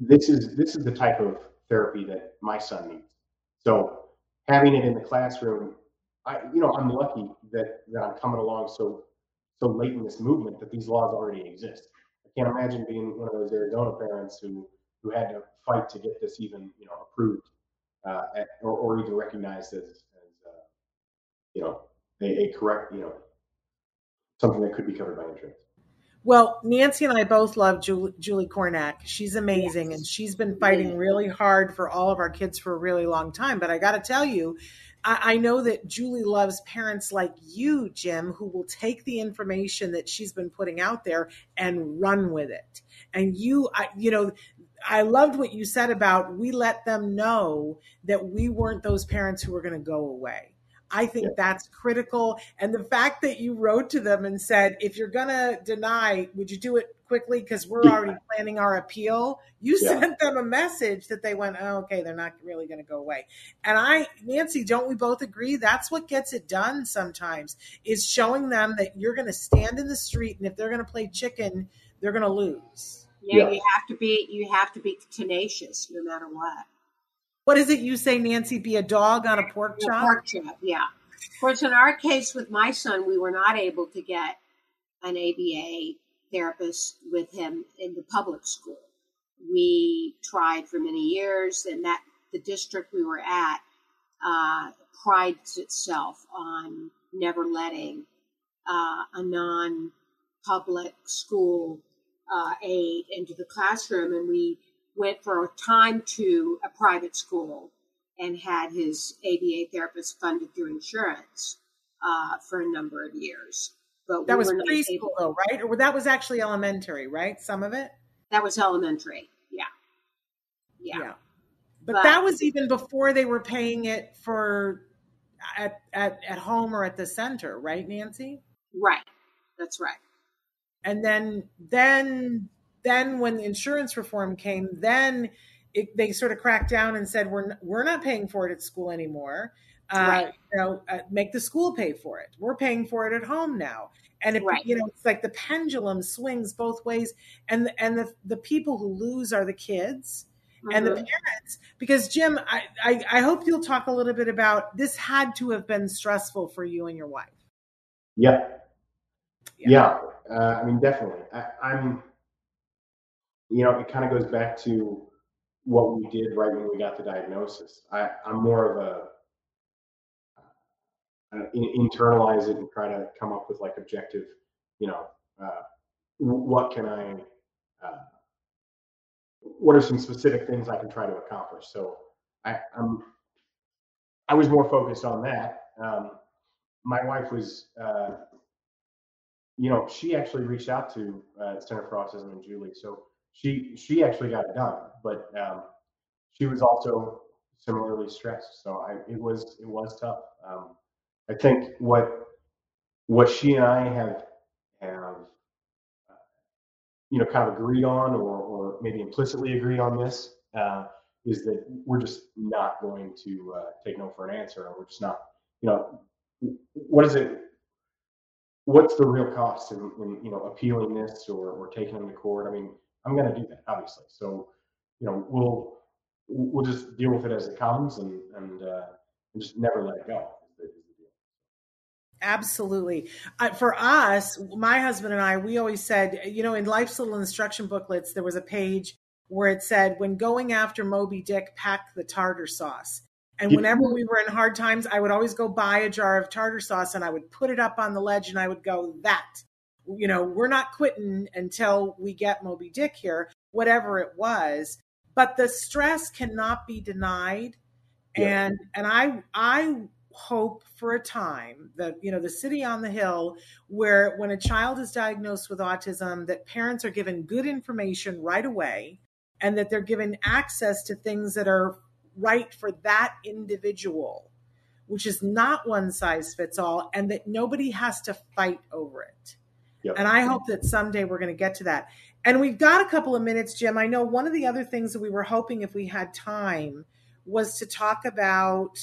this is this is the type of therapy that my son needs. So having it in the classroom, I you know I'm lucky that that I'm coming along so so late in this movement that these laws already exist. I can't imagine being one of those Arizona parents who who had to fight to get this even you know approved uh, at, or, or even recognized as, as uh, you know a, a correct you know something that could be covered by insurance. Well, Nancy and I both love Julie, Julie Kornack. She's amazing, yes. and she's been fighting really hard for all of our kids for a really long time. But I got to tell you, I, I know that Julie loves parents like you, Jim, who will take the information that she's been putting out there and run with it. And you, I, you know, I loved what you said about we let them know that we weren't those parents who were going to go away. I think yeah. that's critical. And the fact that you wrote to them and said, if you're going to deny, would you do it quickly? Because we're yeah. already planning our appeal. You yeah. sent them a message that they went, oh, okay, they're not really going to go away. And I, Nancy, don't we both agree? That's what gets it done sometimes is showing them that you're going to stand in the street and if they're going to play chicken, they're going to lose. Yeah, you have to be, you have to be tenacious no matter what what is it you say, Nancy? Be a dog on a pork chop? A pork chop, yeah. Of course, in our case with my son, we were not able to get an ABA therapist with him in the public school. We tried for many years, and that the district we were at uh, prides itself on never letting uh, a non public school uh, aide into the classroom. And we went for a time to a private school and had his ABA therapist funded through insurance uh, for a number of years. But that we was preschool, able, though, right? Or that was actually elementary, right? Some of it. That was elementary. Yeah. Yeah. yeah. But, but, that was even before they were paying it for at, at at home or at the center, right, Nancy? Right. That's right. And then then then when the insurance reform came, then it, they sort of cracked down and said we're we're not paying for it at school anymore. Uh, right. You know, uh, make the school pay for it. We're paying for it at home now, and it, right. you know, it's like the pendulum swings both ways, and the, and the the people who lose are the kids mm-hmm. and the mm-hmm. parents. Because Jim, I, I I hope you'll talk a little bit about this. Had to have been stressful for you and your wife. Yeah, yeah. yeah. Uh, I mean, definitely. I, I'm. You know, it kind of goes back to what we did right when we got the diagnosis. I, I'm more of a uh, internalize it and try to come up with like objective, you know, uh, what can I, uh, what are some specific things I can try to accomplish? So I, I'm, I was more focused on that. Um, my wife was, uh, you know, she actually reached out to uh, Center for Autism and Julie. So she she actually got it done, but um, she was also similarly stressed. So I, it was it was tough. Um, I think what what she and I have have uh, you know kind of agreed on, or or maybe implicitly agreed on this, uh, is that we're just not going to uh, take no for an answer, or we're just not. You know, what is it? What's the real cost in, in you know appealing this or or taking them to court? I mean, I'm going to do that, obviously. So, you know, we'll we'll just deal with it as it comes and and, uh, and just never let it go. Absolutely. Uh, for us, my husband and I, we always said, you know, in life's little instruction booklets, there was a page where it said, when going after Moby Dick, pack the tartar sauce. And whenever we were in hard times, I would always go buy a jar of tartar sauce and I would put it up on the ledge and I would go, that you know, we're not quitting until we get Moby Dick here, whatever it was. But the stress cannot be denied. Yeah. And and I I hope for a time that you know the city on the hill where when a child is diagnosed with autism that parents are given good information right away and that they're given access to things that are right for that individual which is not one size fits all and that nobody has to fight over it Yep. And I hope that someday we're going to get to that. And we've got a couple of minutes, Jim. I know one of the other things that we were hoping if we had time was to talk about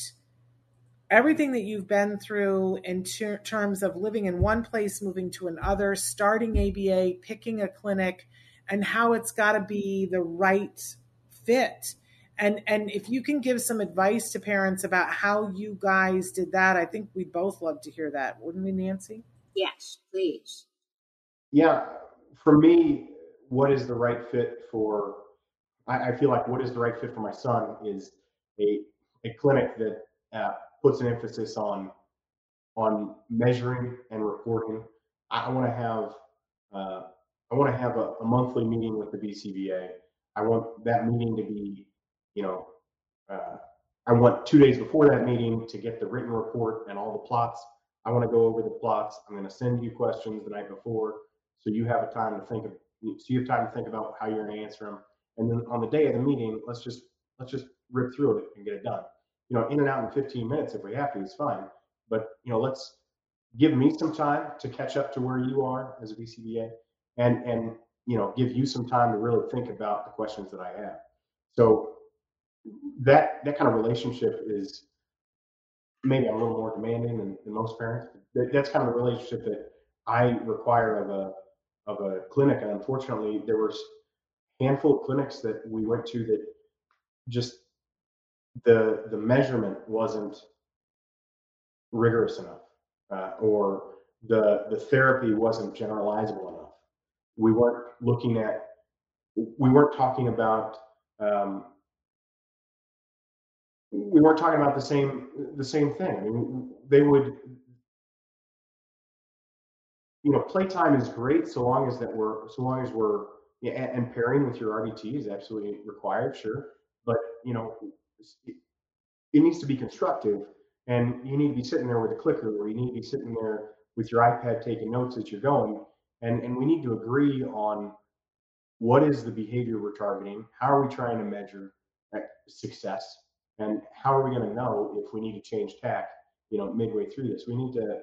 everything that you've been through in ter- terms of living in one place, moving to another, starting ABA, picking a clinic, and how it's got to be the right fit. And and if you can give some advice to parents about how you guys did that, I think we'd both love to hear that, wouldn't we, Nancy? Yes, please. Yeah, for me, what is the right fit for? I, I, feel like what is the right fit for my son is a a clinic that uh, puts an emphasis on on measuring and reporting. I, want to have uh, I want to have a, a, monthly meeting with the BCBA. I want that meeting to be, you know, uh, I want two days before that meeting to get the written report and all the plots. I want to go over the plots. I'm going to send you questions the night before. So you have a time to think of, so you have time to think about how you're going to answer them. And then on the day of the meeting, let's just, let's just rip through it and get it done. You know, in and out in 15 minutes if we have to, it's fine. But, you know, let's give me some time to catch up to where you are as a BCBA and, and, you know, give you some time to really think about the questions that I have. So that, that kind of relationship is maybe a little more demanding than, than most parents. That's kind of a relationship that I require of a of a clinic. And unfortunately, there were handful of clinics that we went to that just the the measurement wasn't rigorous enough, uh, or the the therapy wasn't generalizable enough. we weren't looking at we weren't talking about um, we weren't talking about the same the same thing. I mean, they would you know playtime is great so long as that we're so long as we're yeah, and pairing with your RBT is absolutely required, sure. But you know, it, it needs to be constructive, and you need to be sitting there with a clicker, or you need to be sitting there with your iPad taking notes as you're going, and and we need to agree on what is the behavior we're targeting, how are we trying to measure success, and how are we going to know if we need to change tack, you know, midway through this. We need to.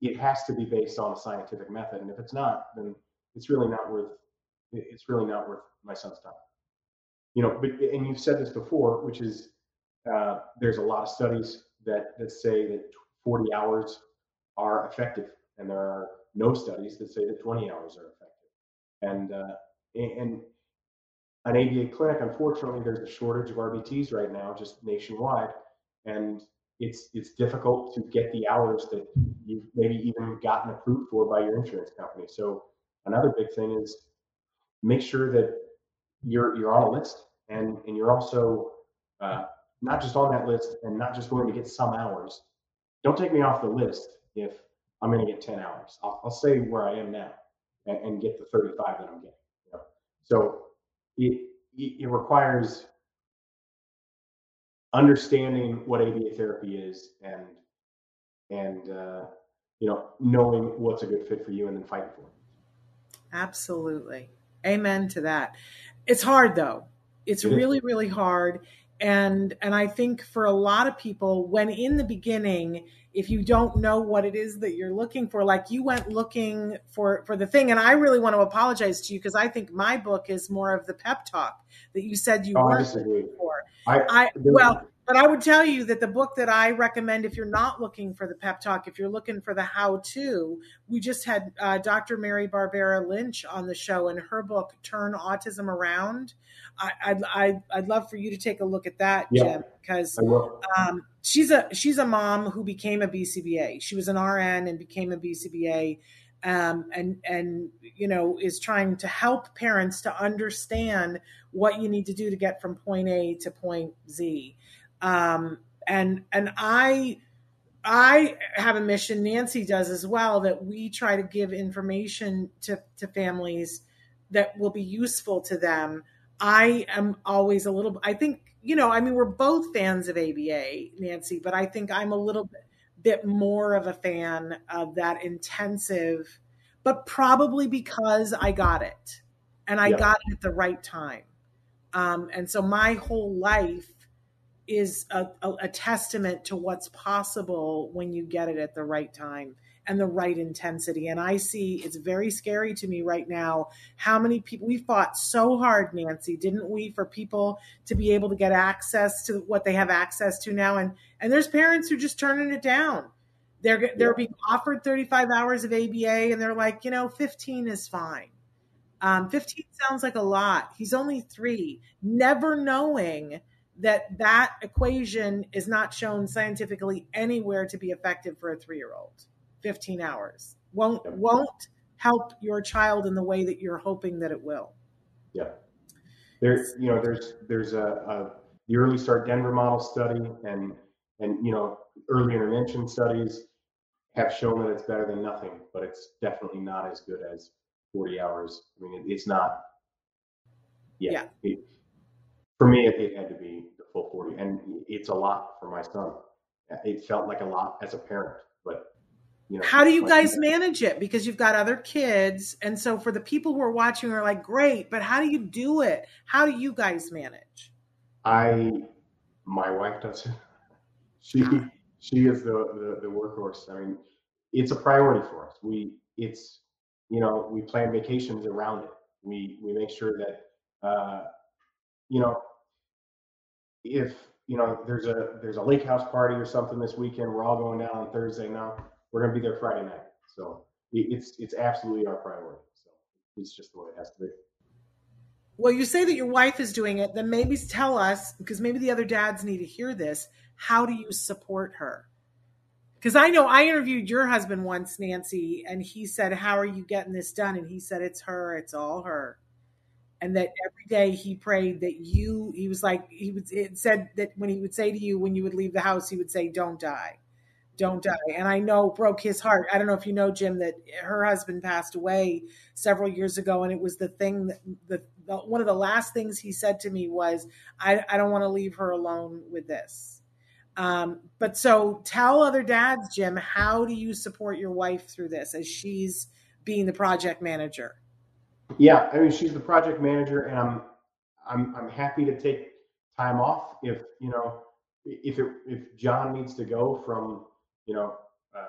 It, has to be based on a scientific method, and if it's not, then it's really not worth it's really not worth my son's time. You know, but and you've said this before, which is uh, there's a lot of studies that that say that 40 hours are effective, and there are no studies that say that 20 hours are effective. And uh, and an ABA clinic, unfortunately, there's a shortage of RBTs right now, just nationwide, and it's it's difficult to get the hours that you've maybe even gotten approved for by your insurance company. So another big thing is make sure that you're you're on a list and and you're also uh, not just on that list and not just going to get some hours. Don't take me off the list if I'm going to get 10 hours. I'll, I'll stay where I am now and, and, get the 35 that I'm getting. You know? So it, it requires understanding what ABA therapy is and and uh, you know knowing what's a good fit for you and then fighting for it. Absolutely. Amen to that. It's hard though. It's really, really hard. And and I think for a lot of people, when in the beginning, if you don't know what it is that you're looking for, like you went looking for for the thing, and I really want to apologize to you because I think my book is more of the pep talk that you said you oh, were. I, I well, but I would tell you that the book that I recommend, if you're not looking for the pep talk, if you're looking for the how to, we just had uh, Dr. Mary Barbera Lynch on the show, and her book "Turn Autism Around." I, would I'd, I'd love for you to take a look at that, yeah, Jim, because um, she's a she's a mom who became a BCBA. She was an RN and became a BCBA. Um, and and you know is trying to help parents to understand what you need to do to get from point A to point Z um, and and I I have a mission. Nancy does as well that we try to give information to to families that will be useful to them. I am always a little. I think you know. I mean, we're both fans of ABA, Nancy, but I think I'm a little bit, bit more of a fan of that intensive, but probably because I got it and I yeah. got it at the right time. Um, and so my whole life is a, a, a, testament to what's possible when you get it at the right time and the right intensity. And I see it's very scary to me right now how many people we fought so hard, Nancy, didn't we, for people to be able to get access to what they have access to now. And and there's parents who are just turning it down. They're they're being offered 35 hours of ABA and they're like, you know, 15 is fine. Um, 15 sounds like a lot. He's only three, never knowing that that equation is not shown scientifically anywhere to be effective for a three-year-old 15 hours won't won't help your child in the way that you're hoping that it will yeah there's you know there's there's a, a the early start denver model study and and you know early intervention studies have shown that it's better than nothing but it's definitely not as good as 40 hours i mean it, it's not yeah, yeah. It, for me, it, it, had to be the full 40. And it's a lot for my son. It felt like a lot as a parent, but you know, how do you guys manage it? Because you've got other kids. And so for the people who are watching are like, great, but how do you do it? How do you guys manage? I, my wife does it. (laughs) She, she is the, the, the workhorse. I mean, it's a priority for us. We, it's, you know, we plan vacations around it. We, we make sure that, uh, you know, if you know there's a there's a lake house party or something this weekend, we're all going down on Thursday. Now we're going to be there Friday night. So it's it's absolutely our priority. So it's just the way it has to be. Well, you say that your wife is doing it, then maybe tell us because maybe the other dads need to hear this. How do you support her? Because I know I interviewed your husband once, Nancy, and he said, How are you getting this done? And he said, It's her, it's all her. And that every day he prayed that you, he was like, he would, it said that when he would say to you, when you would leave the house, he would say, Don't die, don't die. And I know broke his heart. I don't know if you know, Jim, that her husband passed away several years ago. And it was the thing that the, the one of the last things he said to me was, I, I don't want to leave her alone with this um, but so tell other dads, Jim, how do you support your wife through this as she's being the project manager? Yeah, I mean she's the project manager, and I'm I'm I'm happy to take time off if you know if it if John needs to go from you know uh,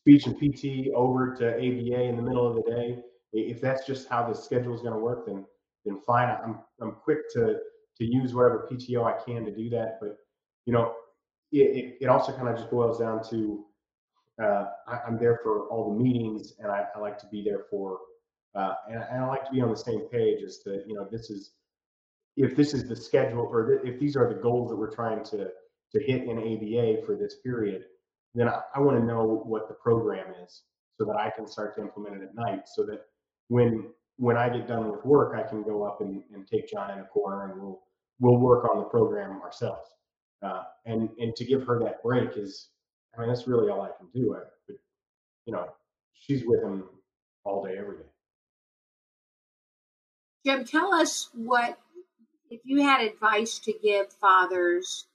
speech and PT over to ABA in the middle of the day. If that's just how the schedule is going to work, then then fine. I'm I'm quick to to use whatever PTO I can to do that. But you know, it, it also kind of just boils down to uh, I, am there for all the meetings, and I, I like to be there for, uh, and, and, I like to be on the same page as to you know this is if this is the schedule or th- if these are the goals that we're trying to to hit in ABA for this period, then I, I want to know what the program is so that I can start to implement it at night, so that when when I get done with work, I can go up and, and take John in a corner and we'll we'll work on the program ourselves. Uh, and and to give her that break is, I mean, that's really all I can do. I, but you know, she's with him all day, every day. Jim, tell us what if you had advice to give fathers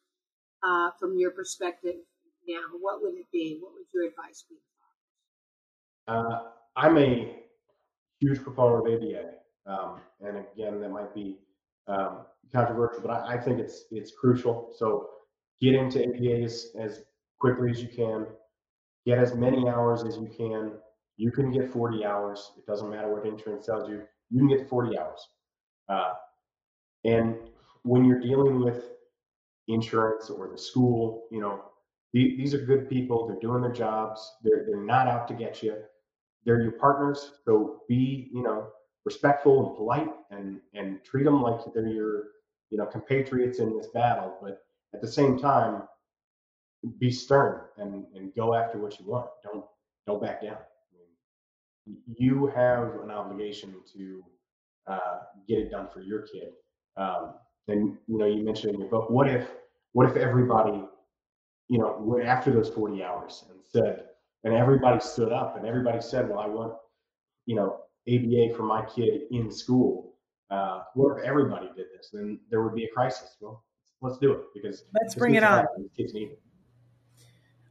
uh, from your perspective now. What would it be? What would your advice be? Uh, I'm a huge proponent of ABA, um, and again, that might be um, controversial, but I, I, think it's it's crucial. So get into ABAs as quickly as you can. Get as many hours as you can. You can get 40 hours. It doesn't matter what insurance tells you. You can get 40 hours. Uh, and when you're dealing with insurance or the school, you know, these are good people. They're doing their jobs. They're they're not out to get you. They're your partners. So be, you know, respectful and polite and and treat them like they're your you know compatriots in this battle but at the same time be stern and and go after what you want don't don't back down you have an obligation to uh, get it done for your kid um, and you know you mentioned in your book what if what if everybody you know went after those 40 hours and said and everybody stood up and everybody said well i want you know ABA for my kid in school. Uh, what if everybody did this? Then there would be a crisis. Well, let's do it because let's bring it on. Kids need it.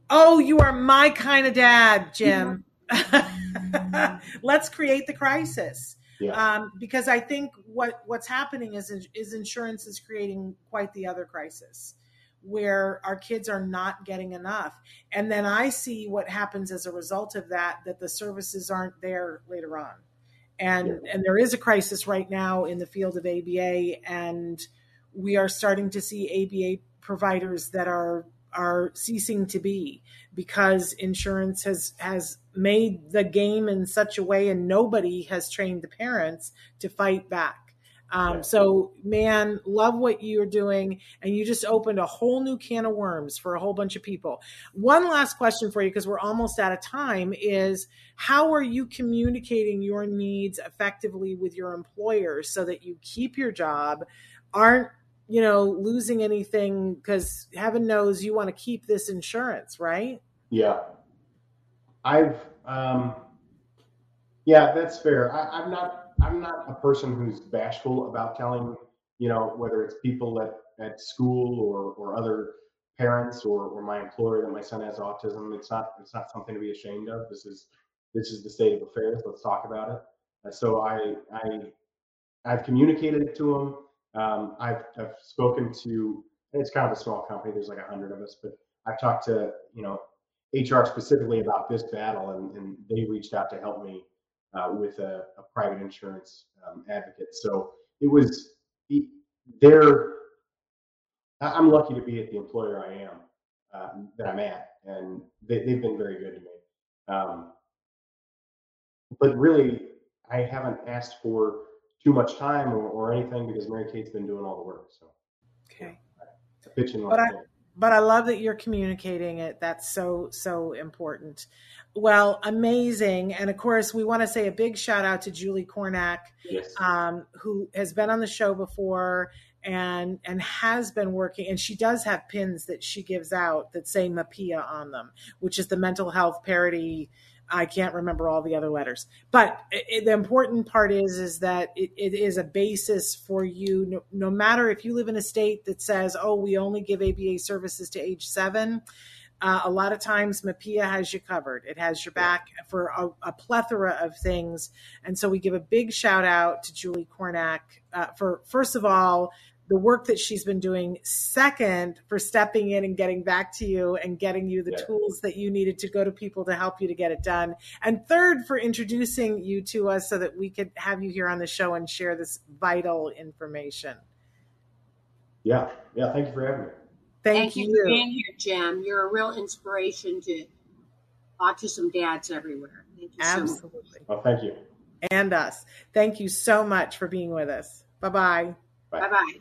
Oh, you are my kind of dad, Jim. (laughs) let's create the crisis. Yeah. Um, because I think what what's happening is is insurance is creating quite the other crisis where our kids are not getting enough. And then i see what happens as a result of that that the services aren't there later on. And yeah. and there is a crisis right now in the field of ABA, and we are starting to see ABA providers that are are ceasing to be because insurance has has made the game in such a way and nobody has trained the parents to fight back um, so, man, love what you're doing. And you just opened a whole new can of worms for a whole bunch of people. One last question for you, because we're almost out of time, is how are you communicating your needs effectively with your employers so that you keep your job, aren't you know losing anything because heaven knows you want to keep this insurance right yeah i've um yeah that's fair I, i'm not I'm not a person who's bashful about telling, you know, whether it's people at, at school or, or other parents or, or my employer that my son has autism. It's not it's not something to be ashamed of. This is this is the state of affairs. Let's talk about it. Uh, so I I I've communicated it to him. Um, I've I've spoken to. It's kind of a small company. There's like a hundred of us, but I've talked to you know HR specifically about this battle, and, and they reached out to help me uh, with a, a, private insurance um, advocate. So it was there. I'm lucky to be at the employer I am uh, that I'm at, and they, have been very good to me. Um, but really, I haven't asked for too much time or, or, anything because Mary Kate's been doing all the work. So okay, pitching. But I, but I love that you're communicating it. That's so, so important. Well, amazing. And of course, we want to say a big shout out to Julie Kornack, Yes. um, who has been on the show before and and has been working and she does have pins that she gives out that say MAPIA on them, which is the mental health parity I can't remember all the other letters, but it, the important part is is that it, it is a basis for you. No, no, matter if you live in a state that says, "Oh, we only give ABA services to age seven, uh, a lot of times MAPIA has you covered. It has your back for a, a, plethora of things, and so we give a big shout out to Julie Kornack uh, for first of all the work that she's been doing. Second, for stepping in and getting back to you and getting you the yeah. tools that you needed to go to people to help you to get it done. And third, for introducing you to us so that we could have you here on the show and share this vital information. Yeah. Yeah. Thank you for having me. Thank, Thank you. you for being here, Jim. You're a real inspiration to autism dads everywhere. Thank you Absolutely. So well, thank you. And us. Thank you so much for being with us. Bye-bye. Bye bye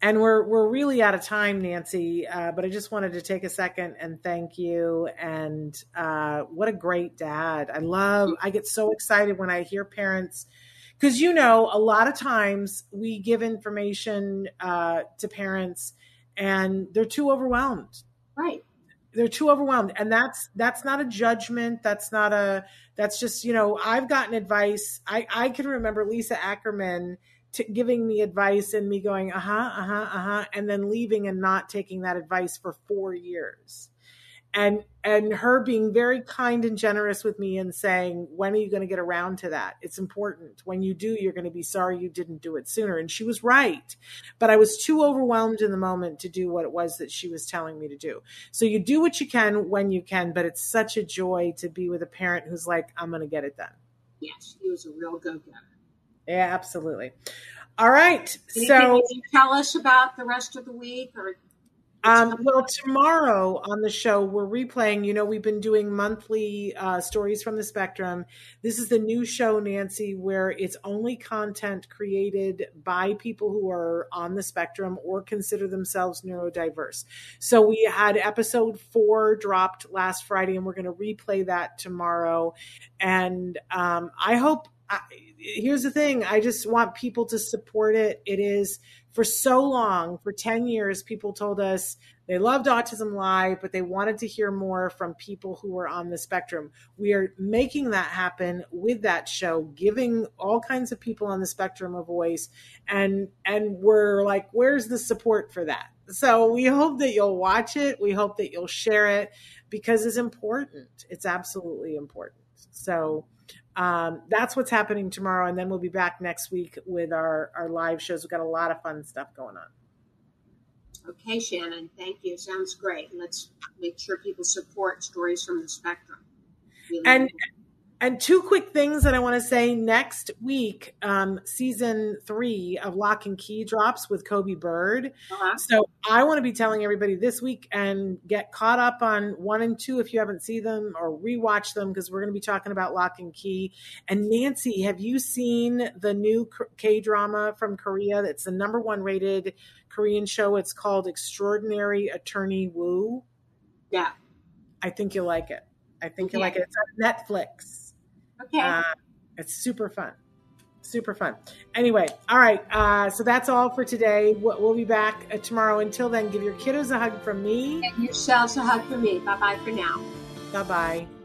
and we're we're really out of time, Nancy. Uh, but I just wanted to take a second and thank you. And uh, what a great dad! I love. I get so excited when I hear parents because you know a lot of times we give information uh, to parents and they're too overwhelmed. Right. They're too overwhelmed, and that's that's not a judgment. That's not a. That's just you know I've gotten advice. I I can remember Lisa Ackerman to giving me advice and me going, uh huh, uh huh, uh huh, and then leaving and not taking that advice for four years. And and her being very kind and generous with me and saying, when are you going to get around to that? It's important. When you do, you're going to be sorry you didn't do it sooner. And she was right. But I was too overwhelmed in the moment to do what it was that she was telling me to do. So you do what you can when you can, but it's such a joy to be with a parent who's like, I'm going to get it done. Yes, he was a real go getter. Yeah, absolutely. All right. Anything so tell us about the rest of the week or um, well, tomorrow on the show, we're replaying. You know, we've been doing monthly uh, stories from the spectrum. This is the new show, Nancy, where it's only content created by people who are on the spectrum or consider themselves neurodiverse. So we had episode four dropped last Friday, and we're going to replay that tomorrow. And um, I hope. I, here's the thing I just want people to support it. It is for so long, for 10 years, people told us they loved Autism Live, but they wanted to hear more from people who were on the spectrum. We are making that happen with that show, giving all kinds of people on the spectrum a voice. And, and we're like, where's the support for that? So we hope that you'll watch it. We hope that you'll share it because it's important. It's absolutely important. So, um, that's what's happening tomorrow. And then we'll be back next week with our, our live shows. We've got a lot of fun stuff going on. Okay, Shannon, thank you. Sounds great. Let's make sure people support Stories from the Spectrum. Really and and two quick things that I want to say next week, um, season three of Locke and Key drops with Coby Bird. Uh-huh. So I want to be telling everybody this week and get caught up on one and two if you haven't seen them or rewatch them because we're going to be talking about Locke and Key. And Nancy, have you seen the new K drama from Korea? That's the number one rated Korean show. It's called Extraordinary Attorney Woo. Yeah. I think you'll like it. I think okay. you'll like it. It's on Netflix. Okay. Uh, it's super fun. Super fun. Anyway, all right. Uh, so that's all for today. We'll, we'll be back uh, tomorrow. Until then, give your kiddos a hug from me. And yourselves a hug from me. Bye bye for now. Bye bye.